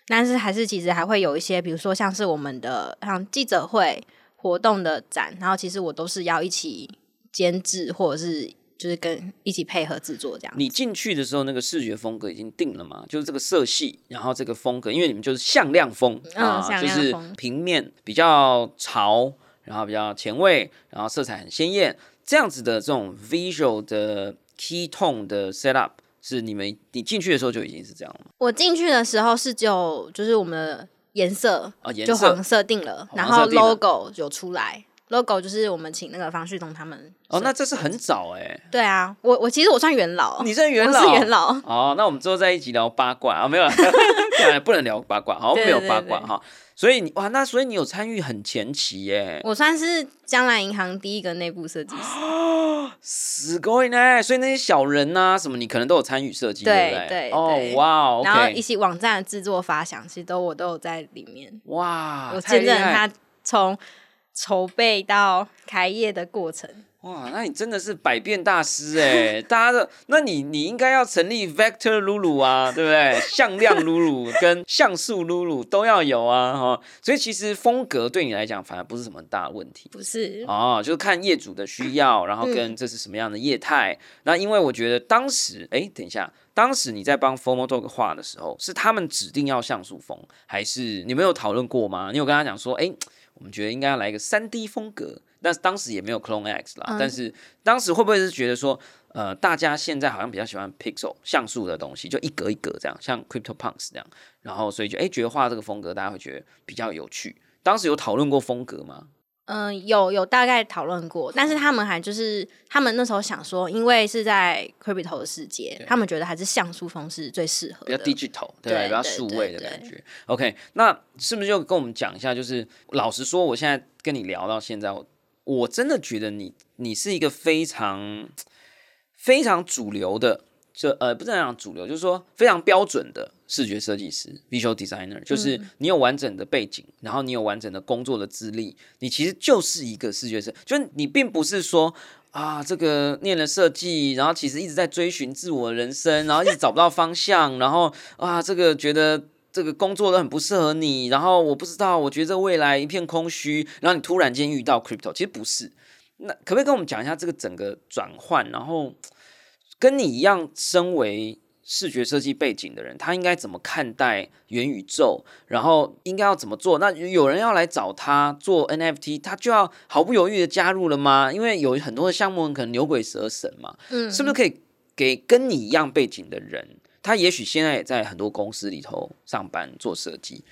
Speaker 3: 但是还是其实还会有一些，比如说像是我们的像记者会活动的展，然后其实我都是要一起监制或者是。就是跟一起配合制作这样。
Speaker 2: 你进去的时候，那个视觉风格已经定了嘛？就是这个色系，然后这个风格，因为你们就是向量风啊，就是平面比较潮，然后比较前卫，然后色彩很鲜艳，这样子的这种 visual 的 key tone 的 set up 是你们你进去的时候就已经是这样了。
Speaker 3: 我进去的时候是就就是我们的颜色
Speaker 2: 啊，
Speaker 3: 就黄色定了，然后 logo 有出来。logo 就是我们请那个方旭东他们
Speaker 2: 哦，那这是很早哎。
Speaker 3: 对啊，我我其实我算元老，
Speaker 2: 你算元
Speaker 3: 老，是元老。
Speaker 2: 哦，那我们之后在一起聊八卦啊，没有，不能聊八卦，好像没有八卦哈。所以你哇，那所以你有参与很前期耶。
Speaker 3: 我算是将来银行第一个内部设计师，
Speaker 2: すごいね。所以那些小人呐，什么你可能都有参与设计，对
Speaker 3: 不对？
Speaker 2: 哦，哇，
Speaker 3: 然后一些网站的制作发想，其实都我都有在里面。
Speaker 2: 哇，
Speaker 3: 我见证他从。 筹备到开业的过程，
Speaker 2: 哇，那你真的是百变大师哎！大家的，那你你应该要成立 Vector Lulu 啊，对不对？向量 Lulu 跟像素 Lulu 都要有啊，哈。所以其实风格对你来讲反而不是什么大问题，
Speaker 3: 不是
Speaker 2: 哦，就是看业主的需要，然后跟这是什么样的业态。那因为我觉得当时，哎，等一下，当时你在帮 Formal Dog 画的时候，是他们指定要像素风，还是你们有讨论过吗？你有跟他讲说，哎？我们觉得应该要来一个三 D 风格，但是当时也没有 Clone X 啦。但是当时会不会是觉得说，呃，大家现在好像比较喜欢 Pixel 像素的东西，就一格一格这样，像 Crypto Punks 这样，然后所以就哎觉得画这个风格大家会觉得比较有趣。当时有讨论过风格吗？
Speaker 3: 嗯，有有大概讨论过，但是他们还就是他们那时候想说，因为是在 crypto 的世界，他们觉得还是像素风是最适合，
Speaker 2: 比较 digital，对，比较数位的感觉。OK，那是不是就跟我们讲一下？就是老实说，我现在跟你聊到现在，我我真的觉得你你是一个非常非常主流的。就呃，不是讲主流，就是说非常标准的视觉设计师 （visual designer），就是你有完整的背景，然后你有完整的工作的资历，你其实就是一个视觉设，就是你并不是说啊，这个念了设计，然后其实一直在追寻自我人生，然后一直找不到方向，然后啊，这个觉得。这个工作都很不适合你，然后我不知道，我觉得这未来一片空虚，然后你突然间遇到 crypto，其实不是。那可不可以跟我们讲一下这个整个转换？然后跟你一样，身为视觉设计背景的人，他应该怎么看待元宇宙？然后应该要怎么做？那有人要来找他做 NFT，他就要毫不犹豫的加入了吗？因为有很多的项目可能牛鬼蛇神嘛，
Speaker 3: 嗯，
Speaker 2: 是不是可以给跟你一样背景的人？他也许现在也在很多公司里头上班做设计，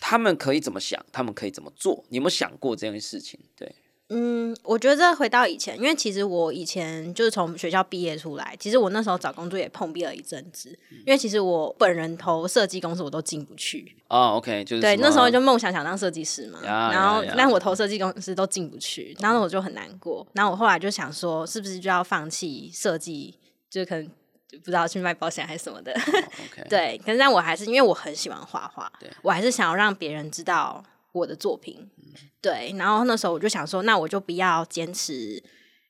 Speaker 2: 他们可以怎么想？他们可以怎么做？你有没有想过这件事情？对。
Speaker 3: 嗯，我觉得回到以前，因为其实我以前就是从学校毕业出来，其实我那时候找工作也碰壁了一阵子，因为其实我本人投设计公司我都进不去。
Speaker 2: 哦，OK，就是
Speaker 3: 对，那时候就梦想想当设计师嘛，
Speaker 2: 呀
Speaker 3: 然后但我投设计公司都进不去，然后我就很难过。然后我后来就想说，是不是就要放弃设计，就可能就不知道去卖保险还是什么的。对，可是但我还是因为我很喜欢画画
Speaker 2: 对，
Speaker 3: 我还是想要让别人知道我的作品。对，然后那时候我就想说，那我就不要坚持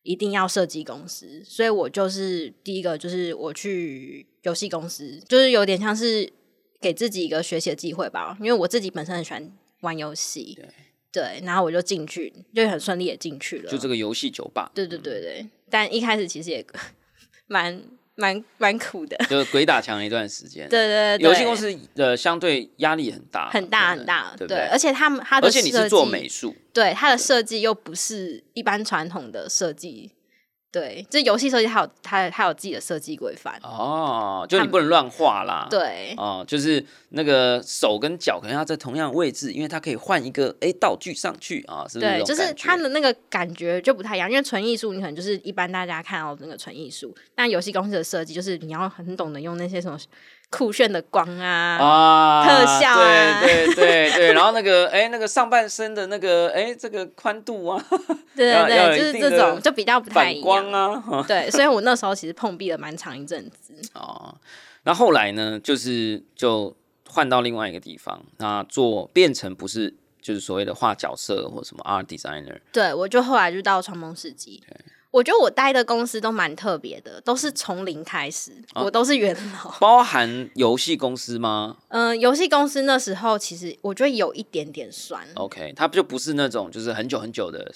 Speaker 3: 一定要设计公司，所以我就是第一个就是我去游戏公司，就是有点像是给自己一个学习的机会吧，因为我自己本身很喜欢玩游戏，
Speaker 2: 对。
Speaker 3: 对，然后我就进去，就很顺利也进去了，
Speaker 2: 就这个游戏酒吧，
Speaker 3: 对对对对，但一开始其实也 蛮蛮蛮苦的，
Speaker 2: 就是鬼打墙一段时间。
Speaker 3: 对对对，
Speaker 2: 游戏公司的相对压力很大，
Speaker 3: 很大很大，
Speaker 2: 对？
Speaker 3: 而且他们他的
Speaker 2: 而且你是做美术，
Speaker 3: 对他的设计又不是一般传统的设计，对，这游戏设计还有它它有自己的设计规范，
Speaker 2: 哦，就你不能乱画啦。。
Speaker 3: 对
Speaker 2: 哦，就是那个手跟脚可能要在同样的位置，因为它可以换一个哎道具上去啊，是不是这
Speaker 3: 对，就是？它的那个感觉就不太一样，因为纯艺术你可能就是一般大家看到的那个纯艺术，但游戏公司的设计就是你要很懂得用那些什么酷炫的光啊，
Speaker 2: 啊，
Speaker 3: 特效啊
Speaker 2: 对对对对，然后那个哎，那个上半身的那个哎，这个宽度啊，
Speaker 3: 对 对对，就是这种就比较不太一样。
Speaker 2: 光啊，哈
Speaker 3: 对，所以我那时候其实碰壁了蛮长一阵子。
Speaker 2: 哦，那后来呢，就是就换到另外一个地方，那做变成不是就是所谓的画角色或什么 art designer，
Speaker 3: 对，我就后来就到创梦世纪。我觉得我待的公司都蛮特别的，都是从零开始，
Speaker 2: 哦
Speaker 3: 我都是元老。
Speaker 2: 包含游戏公司吗
Speaker 3: 嗯、游戏公司那时候其实我觉得有一点点酸。
Speaker 2: ？OK，它就不是那种就是很久很久的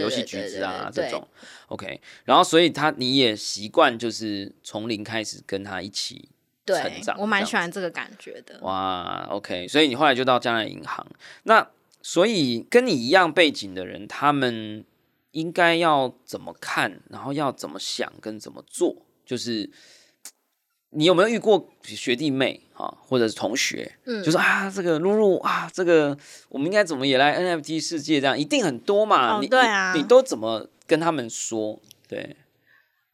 Speaker 2: 游戏橘子啊这种。OK，然后所以他你也习惯就是从零开始跟他一起成
Speaker 3: 对
Speaker 2: 长，
Speaker 3: 我蛮喜欢这个感觉的。
Speaker 2: 哇，OK，所以你后来就到将来银行。那所以跟你一样背景的人，他们应该要怎么看，然后要怎么想跟怎么做？就是你有没有遇过学弟妹啊，或者是同学，
Speaker 3: 嗯
Speaker 2: 就说啊，这个露露啊，这个我们应该怎么也来 NFT 世界？这样一定很多嘛？
Speaker 3: 哦
Speaker 2: 你
Speaker 3: 对啊
Speaker 2: 你你都怎么跟他们说？对，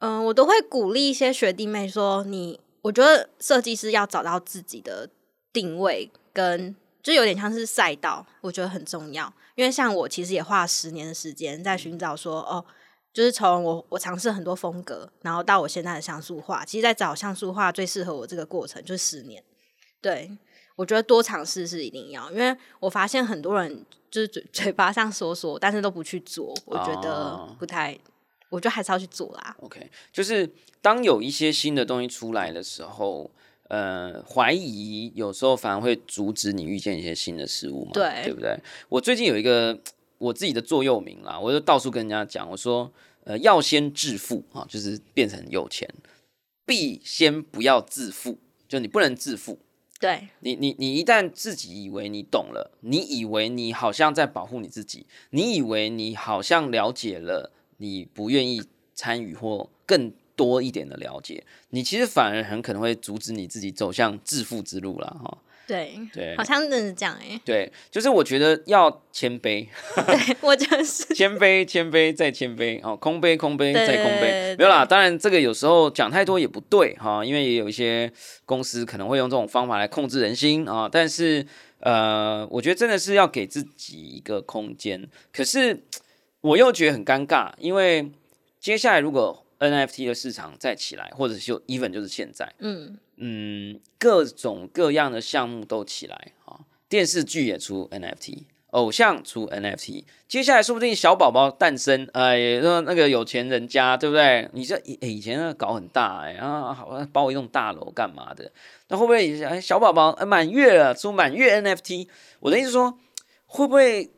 Speaker 3: 嗯、我都会鼓励一些学弟妹说，你我觉得设计师要找到自己的定位跟。就有点像是赛道，我觉得很重要。因为像我其实也花了十年的时间在寻找说，哦，就是从我我尝试很多风格，然后到我现在的像素画。其实，在找像素画最适合我这个过程就是十年。对我觉得多尝试是一定要，因为我发现很多人就是嘴嘴巴上说说，但是都不去做，我觉得
Speaker 2: 哦
Speaker 3: 不太，我觉得还是要去做啦。
Speaker 2: OK，就是当有一些新的东西出来的时候，呃，怀疑有时候反而会阻止你遇见一些新的事物嘛，
Speaker 3: 对
Speaker 2: 对不对？我最近有一个我自己的座右铭啦，我就到处跟人家讲，我说，呃，要先致富啊，就是变成有钱，必先不要自负，就你不能自负。
Speaker 3: 对
Speaker 2: 你你你一旦自己以为你懂了，你以为你好像在保护你自己，你以为你好像了解了，你不愿意参与或更多一点的了解，你其实反而很可能会阻止你自己走向致富之路了哈。
Speaker 3: 对，
Speaker 2: 对
Speaker 3: 好像真的是这样哎、
Speaker 2: 对，就是我觉得要谦卑，
Speaker 3: 对 我就是
Speaker 2: 谦卑，谦卑再谦卑，哦，空杯，空杯再空杯
Speaker 3: 对，
Speaker 2: 没有啦。当然，这个有时候讲太多也不对哈，因为也有一些公司可能会用这种方法来控制人心啊。但是，呃，我觉得真的是要给自己一个空间。可是，我又觉得很尴尬，因为接下来如果 NFT 的市场再起来，或者就 even 就是现在，
Speaker 3: 嗯，
Speaker 2: 嗯，各种各样的项目都起来啊，电视剧也出 NFT 偶像出 NFT，接下来说不定小宝宝诞生，哎，那那个有钱人家，对不对？你这以、哎以前那搞很大，哎啊，好包一栋大楼干嘛的？那会不会哎小宝宝哎满月了出满月 NFT？我的意思说，会不会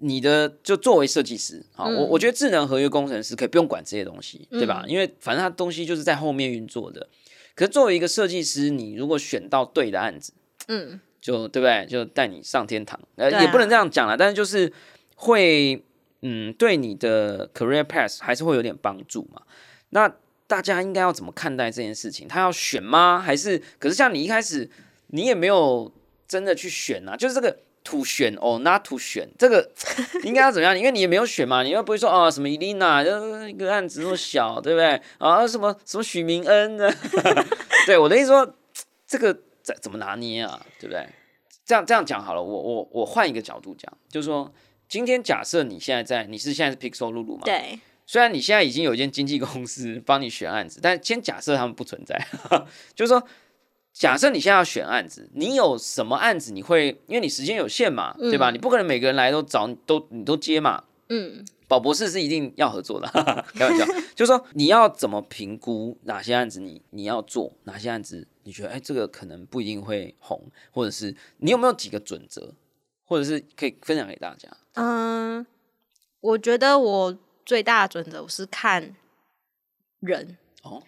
Speaker 2: 你的就作为设计师啊，我我觉得智能合约工程师可以不用管这些东西，对吧？因为反正它东西就是在后面运作的。可是作为一个设计师，你如果选到对的案子，
Speaker 3: 嗯，
Speaker 2: 就对不对？就带你上天堂，呃，
Speaker 3: 啊
Speaker 2: 也不能这样讲了，但是就是会，嗯，对你的 career path 还是会有点帮助嘛。那大家应该要怎么看待这件事情？他要选吗？还是？可是像你一开始，你也没有真的去选啊，就是这个。To 选哦，not to 选，这个 应该要怎么样？因为你也没有选嘛，你又不会说啊什么伊丽娜，呃一个案子那么小，对不对？啊什么什么许明恩呢？对我的意思说，这个怎怎么拿捏啊？对不对？这样这样讲好了，我我我换一个角度讲，就是说，今天假设你现在在，你是现在是 Pixel 露露嘛？。
Speaker 3: 对，
Speaker 2: 虽然你现在已经有一间经纪公司帮你选案子，但先假设他们不存在，就是说，假设你现在要选案子，你有什么案子你会，因为你时间有限嘛，对吧？你不可能每个人来都找你都你都接嘛。
Speaker 3: 嗯，
Speaker 2: 宝博士是一定要合作的，开玩笑，就是说你要怎么评估哪些案子你你要做，哪些案子你觉得哎这个可能不一定会红，或者是你有没有几个准则，或者是可以分享给大家？
Speaker 3: 嗯，我觉得我最大的准则我是看人
Speaker 2: 哦，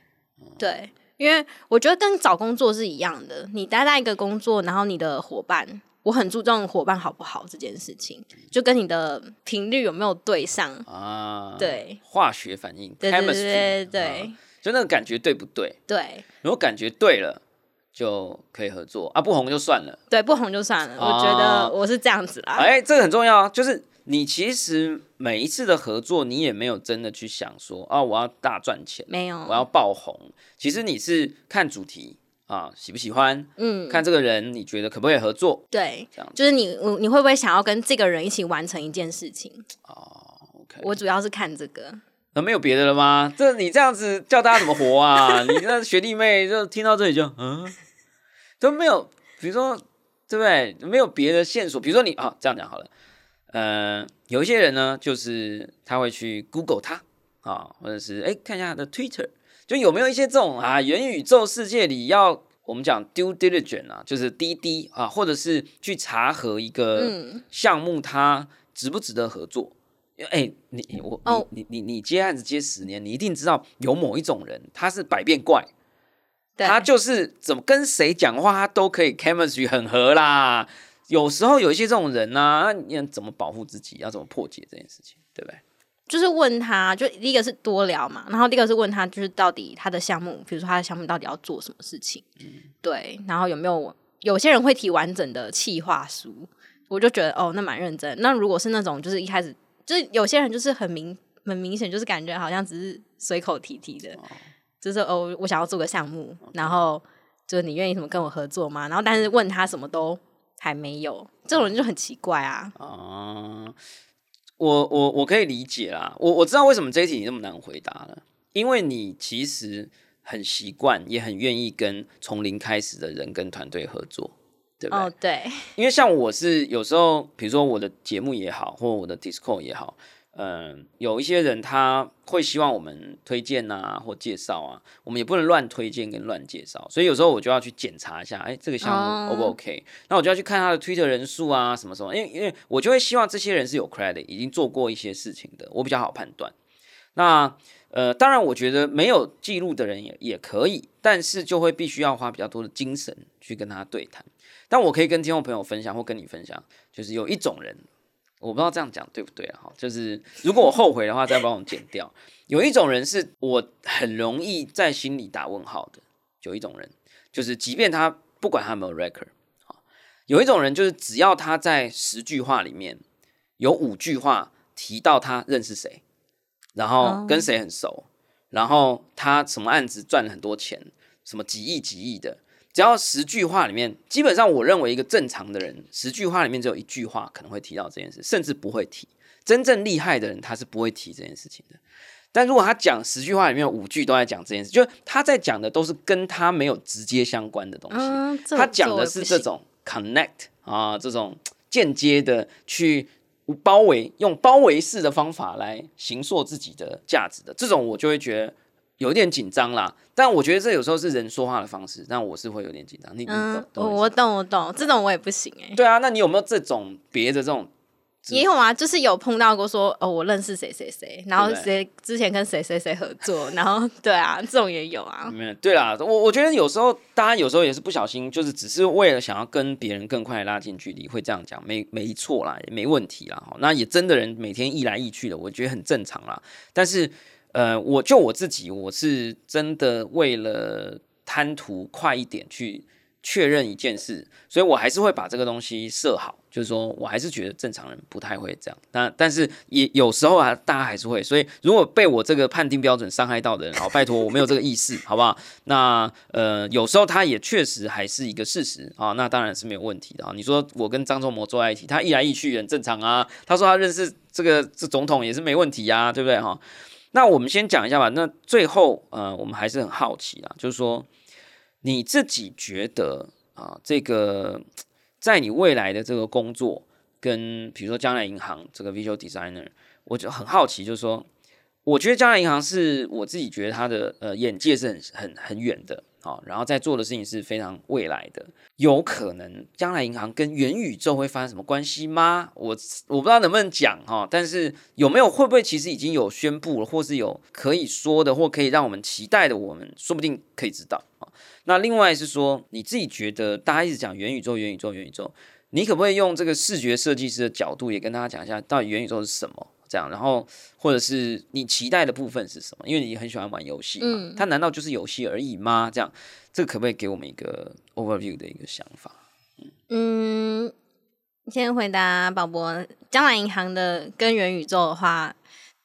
Speaker 3: 对，因为我觉得跟找工作是一样的，你待在一个工作，然后你的伙伴，我很注重伙伴好不好这件事情，就跟你的频率有没有对上，
Speaker 2: 啊，，
Speaker 3: 对，
Speaker 2: 化学反应
Speaker 3: 对对对对
Speaker 2: 就那个感觉对不对？
Speaker 3: 对
Speaker 2: 如果感觉对了，就可以合作啊，不红就算了。
Speaker 3: 对，不红就算了，我觉
Speaker 2: 啊
Speaker 3: 得我是这样子啦，
Speaker 2: 哎，这个很重要啊，就是你其实每一次的合作，你也没有真的去想说啊，我要大赚钱。
Speaker 3: 没有，
Speaker 2: 我要爆红。其实你是看主题啊，喜不喜欢，
Speaker 3: 嗯，
Speaker 2: 看这个人，你觉得可不可以合作？
Speaker 3: 对
Speaker 2: 这样，
Speaker 3: 就是你你会不会想要跟这个人一起完成一件事情？
Speaker 2: 哦，OK，
Speaker 3: 我主要是看这个，
Speaker 2: 那没有别的了吗？这你这样子叫大家怎么活啊？你那学弟妹就听到这里就嗯，都没有，比如说对不对？没有别的线索，比如说你啊，这样讲好了，呃，有一些人呢，就是他会去 Google 他啊，或者是哎看一下他的 Twitter，就有没有一些这种啊元宇宙世界里要我们讲 due diligence 啊，就是滴滴啊，或者是去查核一个
Speaker 3: 嗯
Speaker 2: 项目它值不值得合作。哎、你你我你你你接案子接十年，你一定知道有某一种人他是百变怪，他就是怎么跟谁讲话，他都可以 chemistry 很合啦。有时候有一些这种人呢、那你怎么保护自己？要怎么破解这件事情，对不对？
Speaker 3: 就是问他，就第一个是多聊嘛，然后第二个是问他，就是到底他的项目，比如说他的项目到底要做什么事情，对，然后有没有有些人会提完整的企划书，我就觉得哦，那蛮认真。那如果是那种就是一开始就是有些人就是很明很明显就是感觉好像只是随口提提的，就是哦，我想要做个项目，然后就是你愿意什么跟我合作吗？然后但是问他什么都还没有，这种人就很奇怪啊。
Speaker 2: 啊，我我我可以理解啦，我我知道为什么这一题你那么难回答了，因为你其实很习惯，也很愿意跟从零开始的人跟团队合作，对不对？
Speaker 3: 哦，对，
Speaker 2: 因为像我是有时候，比如说我的节目也好，或我的 Discord 也好，嗯，有一些人他会希望我们推荐啊或介绍啊，我们也不能乱推荐跟乱介绍，所以有时候我就要去检查一下，哎，这个项目 O 不
Speaker 3: 哦
Speaker 2: OK？、那我就要去看他的 Twitter 人数啊，什么什么，因为因为我就会希望这些人是有 credit，已经做过一些事情的，我比较好判断。那呃，当然，我觉得没有记录的人也也可以，但是就会必须要花比较多的精神去跟他对谈。但我可以跟听众朋友分享，或跟你分享，就是有一种人，我不知道这样讲对不对啊？哈，就是如果我后悔的话，再帮我剪掉。有一种人是我很容易在心里打问号的，有一种人就是，即便他不管他有没有 record 啊，有一种人就是只要他在十句话里面有五句话提到他认识谁，然后跟谁很熟，然后他什么案子赚了很多钱，什么几亿几亿的，只要十句话里面，基本上我认为一个正常的人，十句话里面只有一句话可能会提到这件事，甚至不会提。真正厉害的人，他是不会提这件事情的。但如果他讲十句话里面有五句都在讲这件事，就是他在讲的都是跟他没有直接相关的东西。
Speaker 3: 嗯，
Speaker 2: 他讲的是这种 connect 啊，这种间接的去包围，用包围式的方法来形塑自己的价值的，这种我就会觉得有一点紧张啦。但我觉得这有时候是人说话的方式，但我是会有点紧张。你你
Speaker 3: 嗯
Speaker 2: 懂，
Speaker 3: 我懂我懂，这种我也不行哎、
Speaker 2: 对啊，那你有没有这种别的这种？
Speaker 3: 也有啊，就是有碰到过说哦，我认识谁谁谁，然后谁之前跟谁谁谁合作，然后对啊，这种也有啊。
Speaker 2: 没有，对啦，我我觉得有时候大家有时候也是不小心，就是只是为了想要跟别人更快地拉近距离，会这样讲，没没错啦，也没问题啦。哈那也真的人每天一来一去的，我觉得很正常啦。但是呃，我就我自己，我是真的为了贪图快一点去确认一件事，所以我还是会把这个东西设好，就是说我还是觉得正常人不太会这样。那但是也有时候啊，大家还是会，所以如果被我这个判定标准伤害到的人，好，拜托我没有这个意识，好不好？那呃，有时候他也确实还是一个事实啊，那当然是没有问题的啊。你说我跟张忠谋坐在一起，他一来一去很正常啊。他说他认识这个这总统也是没问题呀、对不对哈？那我们先讲一下吧。那最后呃，我们还是很好奇啊，就是说你自己觉得啊、这个在你未来的这个工作跟比如说将来银行这个 visual designer，我就很好奇，就是说，我觉得将来银行是我自己觉得它的呃眼界是很很很远的好、然后在做的事情是非常未来的，有可能将来银行跟元宇宙会发生什么关系吗？我我不知道能不能讲哈、但是有没有会不会其实已经有宣布了，或是有可以说的，或可以让我们期待的，我们说不定可以知道啊。那另外是说，你自己觉得大家一直讲元宇宙、元宇宙、元宇宙，你可不可以用这个视觉设计师的角度，也跟大家讲一下，到底元宇宙是什么？这样，然后或者是你期待的部分是什么？因为你很喜欢玩游戏嘛，
Speaker 3: 嗯
Speaker 2: 它难道就是游戏而已吗？这样，这个可不可以给我们一个 overview 的一个想法？
Speaker 3: 嗯，先回答宝博，将来银行的跟元宇宙的话，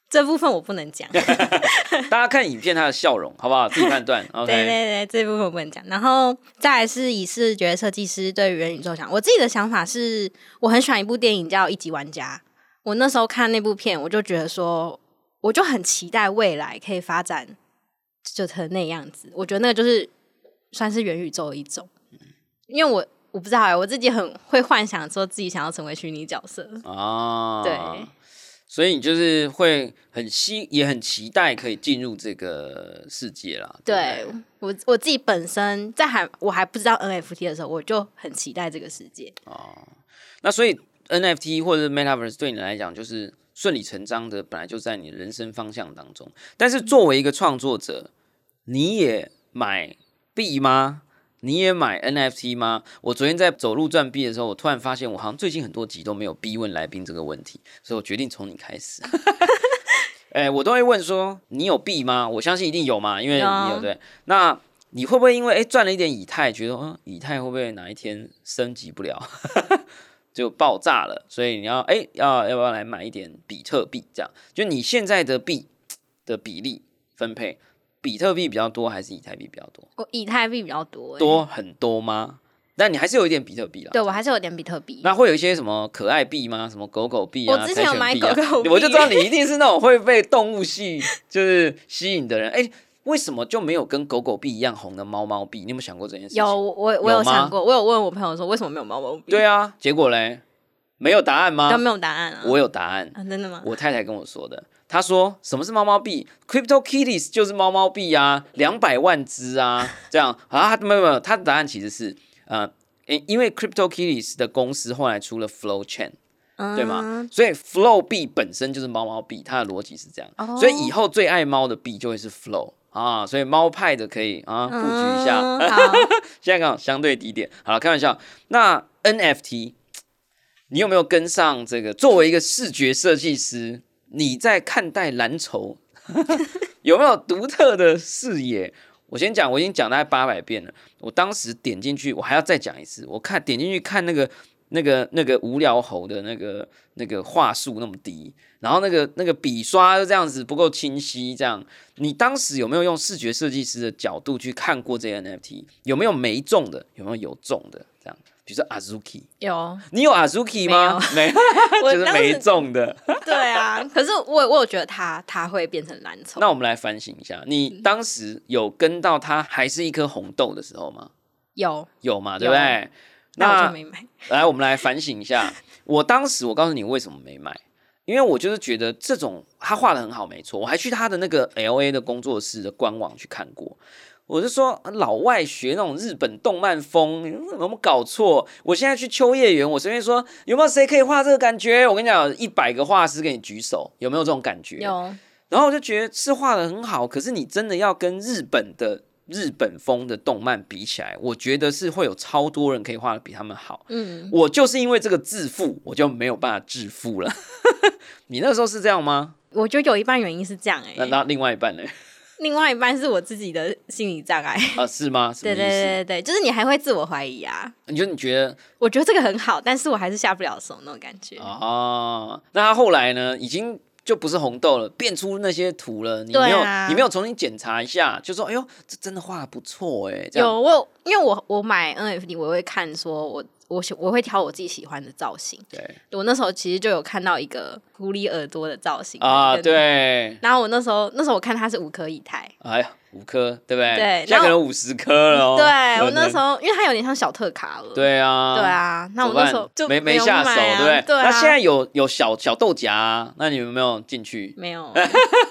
Speaker 3: 这部分我不能讲。
Speaker 2: 大家看影片他的笑容，好不好？自己判断。
Speaker 3: 对对对，这部分我不能讲。然后再来是以视觉设计师对元宇宙想，我自己的想法是，我很喜欢一部电影叫《一级玩家》。我那时候看那部片，我就觉得说，我就很期待未来可以发展就成那样子。我觉得那个就是算是元宇宙的一种，因为我我不知道哎、我自己很会幻想说自己想要成为虚拟角色。
Speaker 2: 啊，
Speaker 3: 对，
Speaker 2: 所以你就是会很希，也很期待可以进入这个世界啦。对
Speaker 3: 我我自己本身在还我还不知道 NFT 的时候，我就很期待这个世界。
Speaker 2: 那所以 NFT 或者是 Metaverse 对你来讲，就是顺理成章的，本来就在你人生方向当中。但是作为一个创作者，你也买币吗？你也买 NFT 吗？我昨天在走路赚币的时候，我突然发现，我好像最近很多集都没有逼问来宾这个问题，所以我决定从你开始。哎、我都会问说，你有币吗？我相信一定有嘛，因为你
Speaker 3: 有
Speaker 2: 对。那你会不会因为哎赚了一点以太，觉得嗯以太会不会哪一天升级不了？就爆炸了，所以你要哎、要要不要来买一点比特币？这样，就你现在的币的比例分配，比特币比较多还是以太币比较多？
Speaker 3: 我以太币比较多、欸，
Speaker 2: 多很多吗？但你还是有一点比特币啦。
Speaker 3: 对我还是有点比特币。
Speaker 2: 那会有一些什么可爱币吗？什么狗狗币啊？
Speaker 3: 我之前有买狗狗币
Speaker 2: 我就知道你一定是那种会被动物系就是吸引的人。哎、为什么就没有跟狗狗币一样红的猫猫币？你有没有想过这件事情？
Speaker 3: 有我我
Speaker 2: 有
Speaker 3: 想过，我有问我朋友说为什么没有猫猫币？
Speaker 2: 对啊，结果嘞，没有答案吗
Speaker 3: 都？没有答案啊。
Speaker 2: 我有答案。
Speaker 3: 啊，真的吗？
Speaker 2: 我太太跟我说的，她说什么是猫猫币？Crypto Kitties 就是猫猫币啊，两百万只啊，这样啊，没有没有，她的答案其实是呃，因因为 Crypto Kitties 的公司后来出了 Flow Chain，对吗？
Speaker 3: 嗯？
Speaker 2: 所以 Flow 币本身就是猫猫币，它的逻辑是这样，
Speaker 3: 哦
Speaker 2: 所以以后最爱猫的币就会是 Flow 啊，所以猫派的可以啊布局一下。
Speaker 3: 嗯，
Speaker 2: 现在刚好相对低点，好了，开玩笑。那 NFT，你有没有跟上这个？作为一个视觉设计师，你在看待蓝筹 有没有独特的视野？我先讲，我已经讲大概八百遍了。我当时点进去，我还要再讲一次。我看点进去看那个、那个、那个无聊猴的那个、那个话术那么低，然后那个、那个笔刷就这样子不够清晰，这样。你当时有没有用视觉设计师的角度去看过这些 NFT？有没有没中的？有没有有中的？这样，比如说 Azuki，
Speaker 3: 有
Speaker 2: 你有 Azuki 吗？没，
Speaker 3: 有
Speaker 2: 就是没中的。
Speaker 3: 对啊。可是我我有觉得它它会变成蓝筹。
Speaker 2: 那我们来反省一下，你当时有跟到它还是一颗红豆的时候吗？
Speaker 3: 有
Speaker 2: 有嘛，对不对？
Speaker 3: 那我就没买。
Speaker 2: 来，我们来反省一下。我当时我告诉你为什么没买，因为我就是觉得这种他画的很好，没错。我还去他的那个 L A 的工作室的官网去看过。我是说，老外学那种日本动漫风，你有没有搞错？我现在去秋叶原，我随便说有没有谁可以画这个感觉？我跟你讲，一百个画师给你举手，有没有这种感觉？
Speaker 3: 有，
Speaker 2: 然后我就觉得是画的很好，可是你真的要跟日本的日本风的动漫比起来，我觉得是会有超多人可以画的比他们好。
Speaker 3: 嗯，
Speaker 2: 我就是因为这个自负，我就没有办法致富了。你那时候是这样吗？
Speaker 3: 我觉得有一半原因是这样哎、
Speaker 2: 那那另外一半呢？
Speaker 3: 另外一半是我自己的心理障碍。
Speaker 2: 啊，是吗？
Speaker 3: 对
Speaker 2: 意思？
Speaker 3: 对对对，就是你还会自我怀疑啊。
Speaker 2: 你就你觉得
Speaker 3: 我觉得这个很好，但是我还是下不了手那种感觉。
Speaker 2: 哦，那他后来呢？已经就不是红豆了，变出那些图了。你没有，
Speaker 3: 啊
Speaker 2: 你没有重新检查一下，就说哎呦，这真的画的不错哎，
Speaker 3: 有我有，因为我我买 NFT，我会看说我我喜我会挑我自己喜欢的造型。
Speaker 2: 对
Speaker 3: 我那时候其实就有看到一个狐狸耳朵的造型
Speaker 2: 啊，对，
Speaker 3: 然后我那时候那时候我看它是五颗以太，
Speaker 2: 哎呀，五颗，对不对？
Speaker 3: 对
Speaker 2: 现在可能五十颗了哦。
Speaker 3: 对我那时候因为它有点像小特卡了。
Speaker 2: 对啊，
Speaker 3: 对啊，那我那时候就
Speaker 2: 没
Speaker 3: 没
Speaker 2: 下手，对不对？
Speaker 3: 对啊，
Speaker 2: 那现在有有小小豆荚啊，那你有没有进去？
Speaker 3: 没有？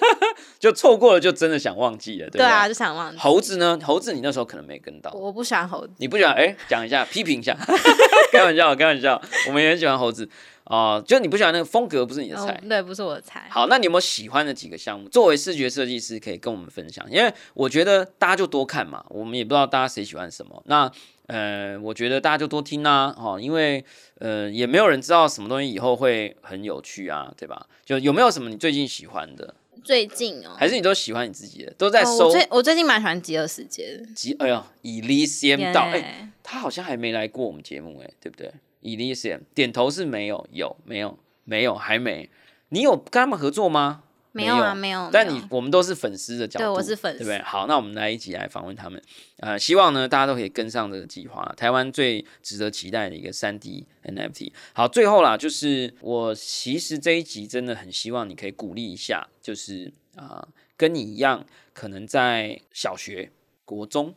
Speaker 2: 就错过了，就真的想忘记了，对不
Speaker 3: 对啊，就想忘记。
Speaker 2: 猴子呢？猴子你那时候可能没跟到，
Speaker 3: 我不喜欢猴子，
Speaker 2: 你不喜欢？哎，讲一下，批评一下，开玩笑，开玩笑，我们也很喜欢猴子啊、就你不喜欢那个风格，不是你的菜。
Speaker 3: 哦对，不是我的菜。
Speaker 2: 好，那你有没有喜欢的几个项目？作为视觉设计师，可以跟我们分享，因为我觉得大家就多看嘛，我们也不知道大家谁喜欢什么。那呃，我觉得大家就多听啊，哦，因为呃，也没有人知道什么东西以后会很有趣啊，对吧？就有没有什么你最近喜欢的，
Speaker 3: 最近哦，
Speaker 2: 还是你都喜欢你自己的，都在
Speaker 3: 哦
Speaker 2: 收
Speaker 3: 我最我最近蛮喜欢极乐世界的。
Speaker 2: 集？哎呀，Elysium 道，哎、
Speaker 3: 耶
Speaker 2: 他好像还没来过我们节目，哎，对不对？Elysium 点头是没有，有没有？没有，还没。你有跟他们合作吗？
Speaker 3: 没有啊，没有。
Speaker 2: 但你我们都是粉丝的角度，
Speaker 3: 对我是粉丝
Speaker 2: 对不对？好，那我们来一起来访问他们。呃，希望呢大家都可以跟上这个计划，台湾最值得期待的一个三 D NFT。好，最后啦，就是我其实这一集真的很希望你可以鼓励一下，就是啊、呃跟你一样，可能在小学、国中、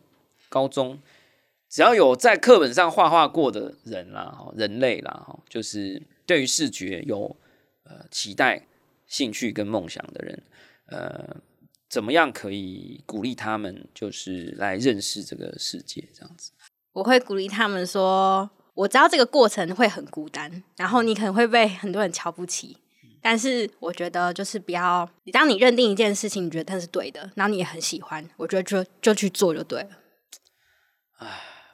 Speaker 2: 高中。只要有在课本上画画过的人啦，哈，人类啦，哈，就是对于视觉有呃期待、兴趣跟梦想的人，呃，怎么样可以鼓励他们，就是来认识这个世界，这样子。
Speaker 3: 我会鼓励他们说，我知道这个过程会很孤单，然后你可能会被很多人瞧不起，但是我觉得就是不要，你当你认定一件事情，你觉得它是对的，然后你也很喜欢，我觉得就就去做就对了。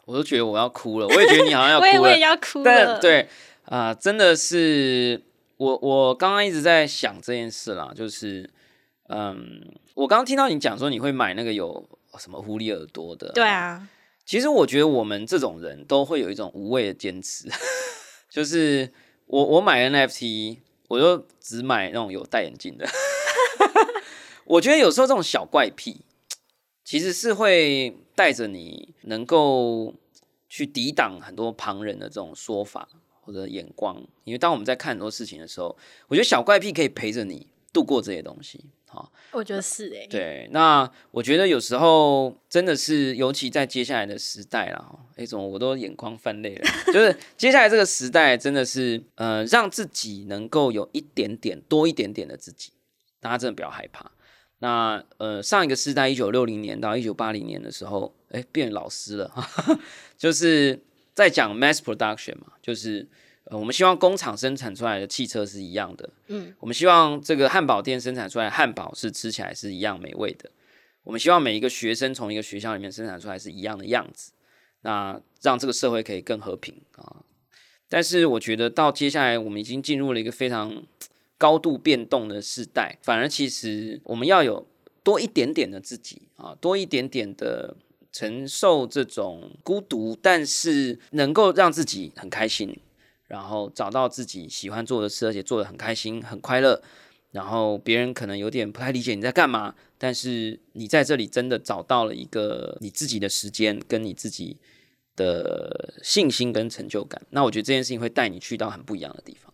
Speaker 2: 我都觉得我要哭了，我也觉得你好像要
Speaker 3: 我也我也
Speaker 2: 哭了，
Speaker 3: 要哭了，
Speaker 2: 但对啊、真的是我我刚刚一直在想这件事啦，就是嗯，我刚刚听到你讲说你会买那个有什么狐狸耳朵的，
Speaker 3: 对啊，
Speaker 2: 其实我觉得我们这种人都会有一种无谓的坚持，就是我我买 NFT，我就只买那种有戴眼镜的。我觉得有时候这种小怪癖，其实是会带着你能够去抵挡很多旁人的这种说法或者眼光。因为当我们在看很多事情的时候，我觉得小怪癖可以陪着你度过这些东西。好，
Speaker 3: 我觉得是哎、
Speaker 2: 对，那我觉得有时候真的是，尤其在接下来的时代啦，哈，哎，怎么我都眼眶泛泪了？就是接下来这个时代，真的是呃，让自己能够有一点点多一点点的自己，大家真的不要害怕。那呃，上一个时代，一九六零年到一九八零年的时候，哎，变老师了，就是在讲 mass production 嘛，就是呃，我们希望工厂生产出来的汽车是一样的，
Speaker 3: 嗯，
Speaker 2: 我们希望这个汉堡店生产出来的汉堡是吃起来是一样美味的，我们希望每一个学生从一个学校里面生产出来是一样的样子，那让这个社会可以更和平啊。但是我觉得到接下来，我们已经进入了一个非常高度变动的时代，反而其实我们要有多一点点的自己啊，多一点点的承受这种孤独，但是能够让自己很开心，然后找到自己喜欢做的事，而且做的很开心、很快乐。然后别人可能有点不太理解你在干嘛，但是你在这里真的找到了一个你自己的时间，跟你自己的信心跟成就感。那我觉得这件事情会带你去到很不一样的地方。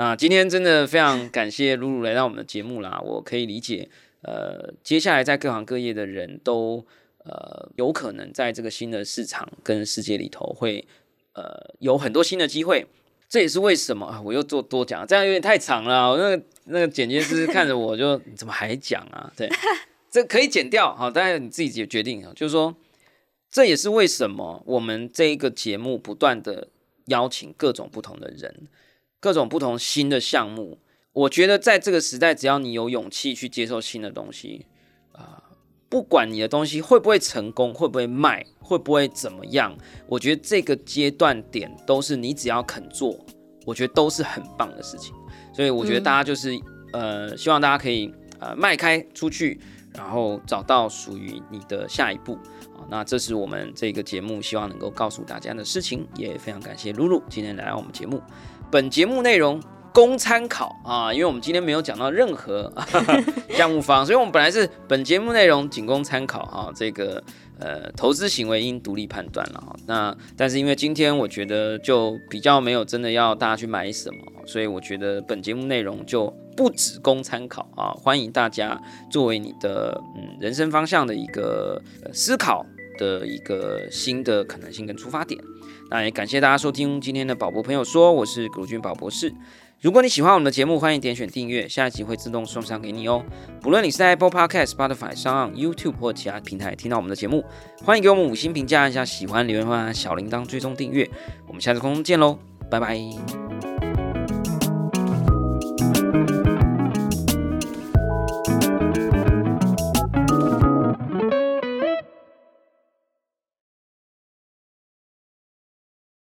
Speaker 2: 那今天真的非常感谢露露来到我们的节目啦。我可以理解，呃，接下来在各行各业的人都呃有可能在这个新的市场跟世界里头会呃有很多新的机会。这也是为什么啊，我又做多讲，这样有点太长了。那个那个剪接师看着我就，怎么还讲啊？对，这可以剪掉，好，大家你自己决定啊。就是说，这也是为什么我们这一个节目不断的邀请各种不同的人，各种不同新的项目。我觉得在这个时代，只要你有勇气去接受新的东西啊。不管你的东西会不会成功，会不会卖，会不会怎么样，我觉得这个阶段点都是你只要肯做，我觉得都是很棒的事情。所以我觉得大家就是呃，希望大家可以呃迈开出去，然后找到属于你的下一步啊。那这是我们这个节目希望能够告诉大家的事情，也非常感谢露露今天来到我们节目。本节目内容。供参考啊，因为我们今天没有讲到任何 项目方，所以我们本来是本节目内容仅供参考啊。这个呃，投资行为应独立判断了哈。那但是因为今天我觉得就比较没有真的要大家去买什么，所以我觉得本节目内容就不只供参考啊。欢迎大家作为你的嗯人生方向的一个思考的一个新的可能性跟出发点。那也感谢大家收听今天的宝博朋友说，我是古军宝博士。如果你喜欢我们的节目，欢迎点选订阅，下一集会自动送上给你哦。不论你是在 Apple Podcast、Spotify、上 YouTube 或其他平台听到我们的节目，欢迎给我们五星评价，一下喜欢留言，或小铃铛追踪订阅。我们下次空中见喽，拜拜。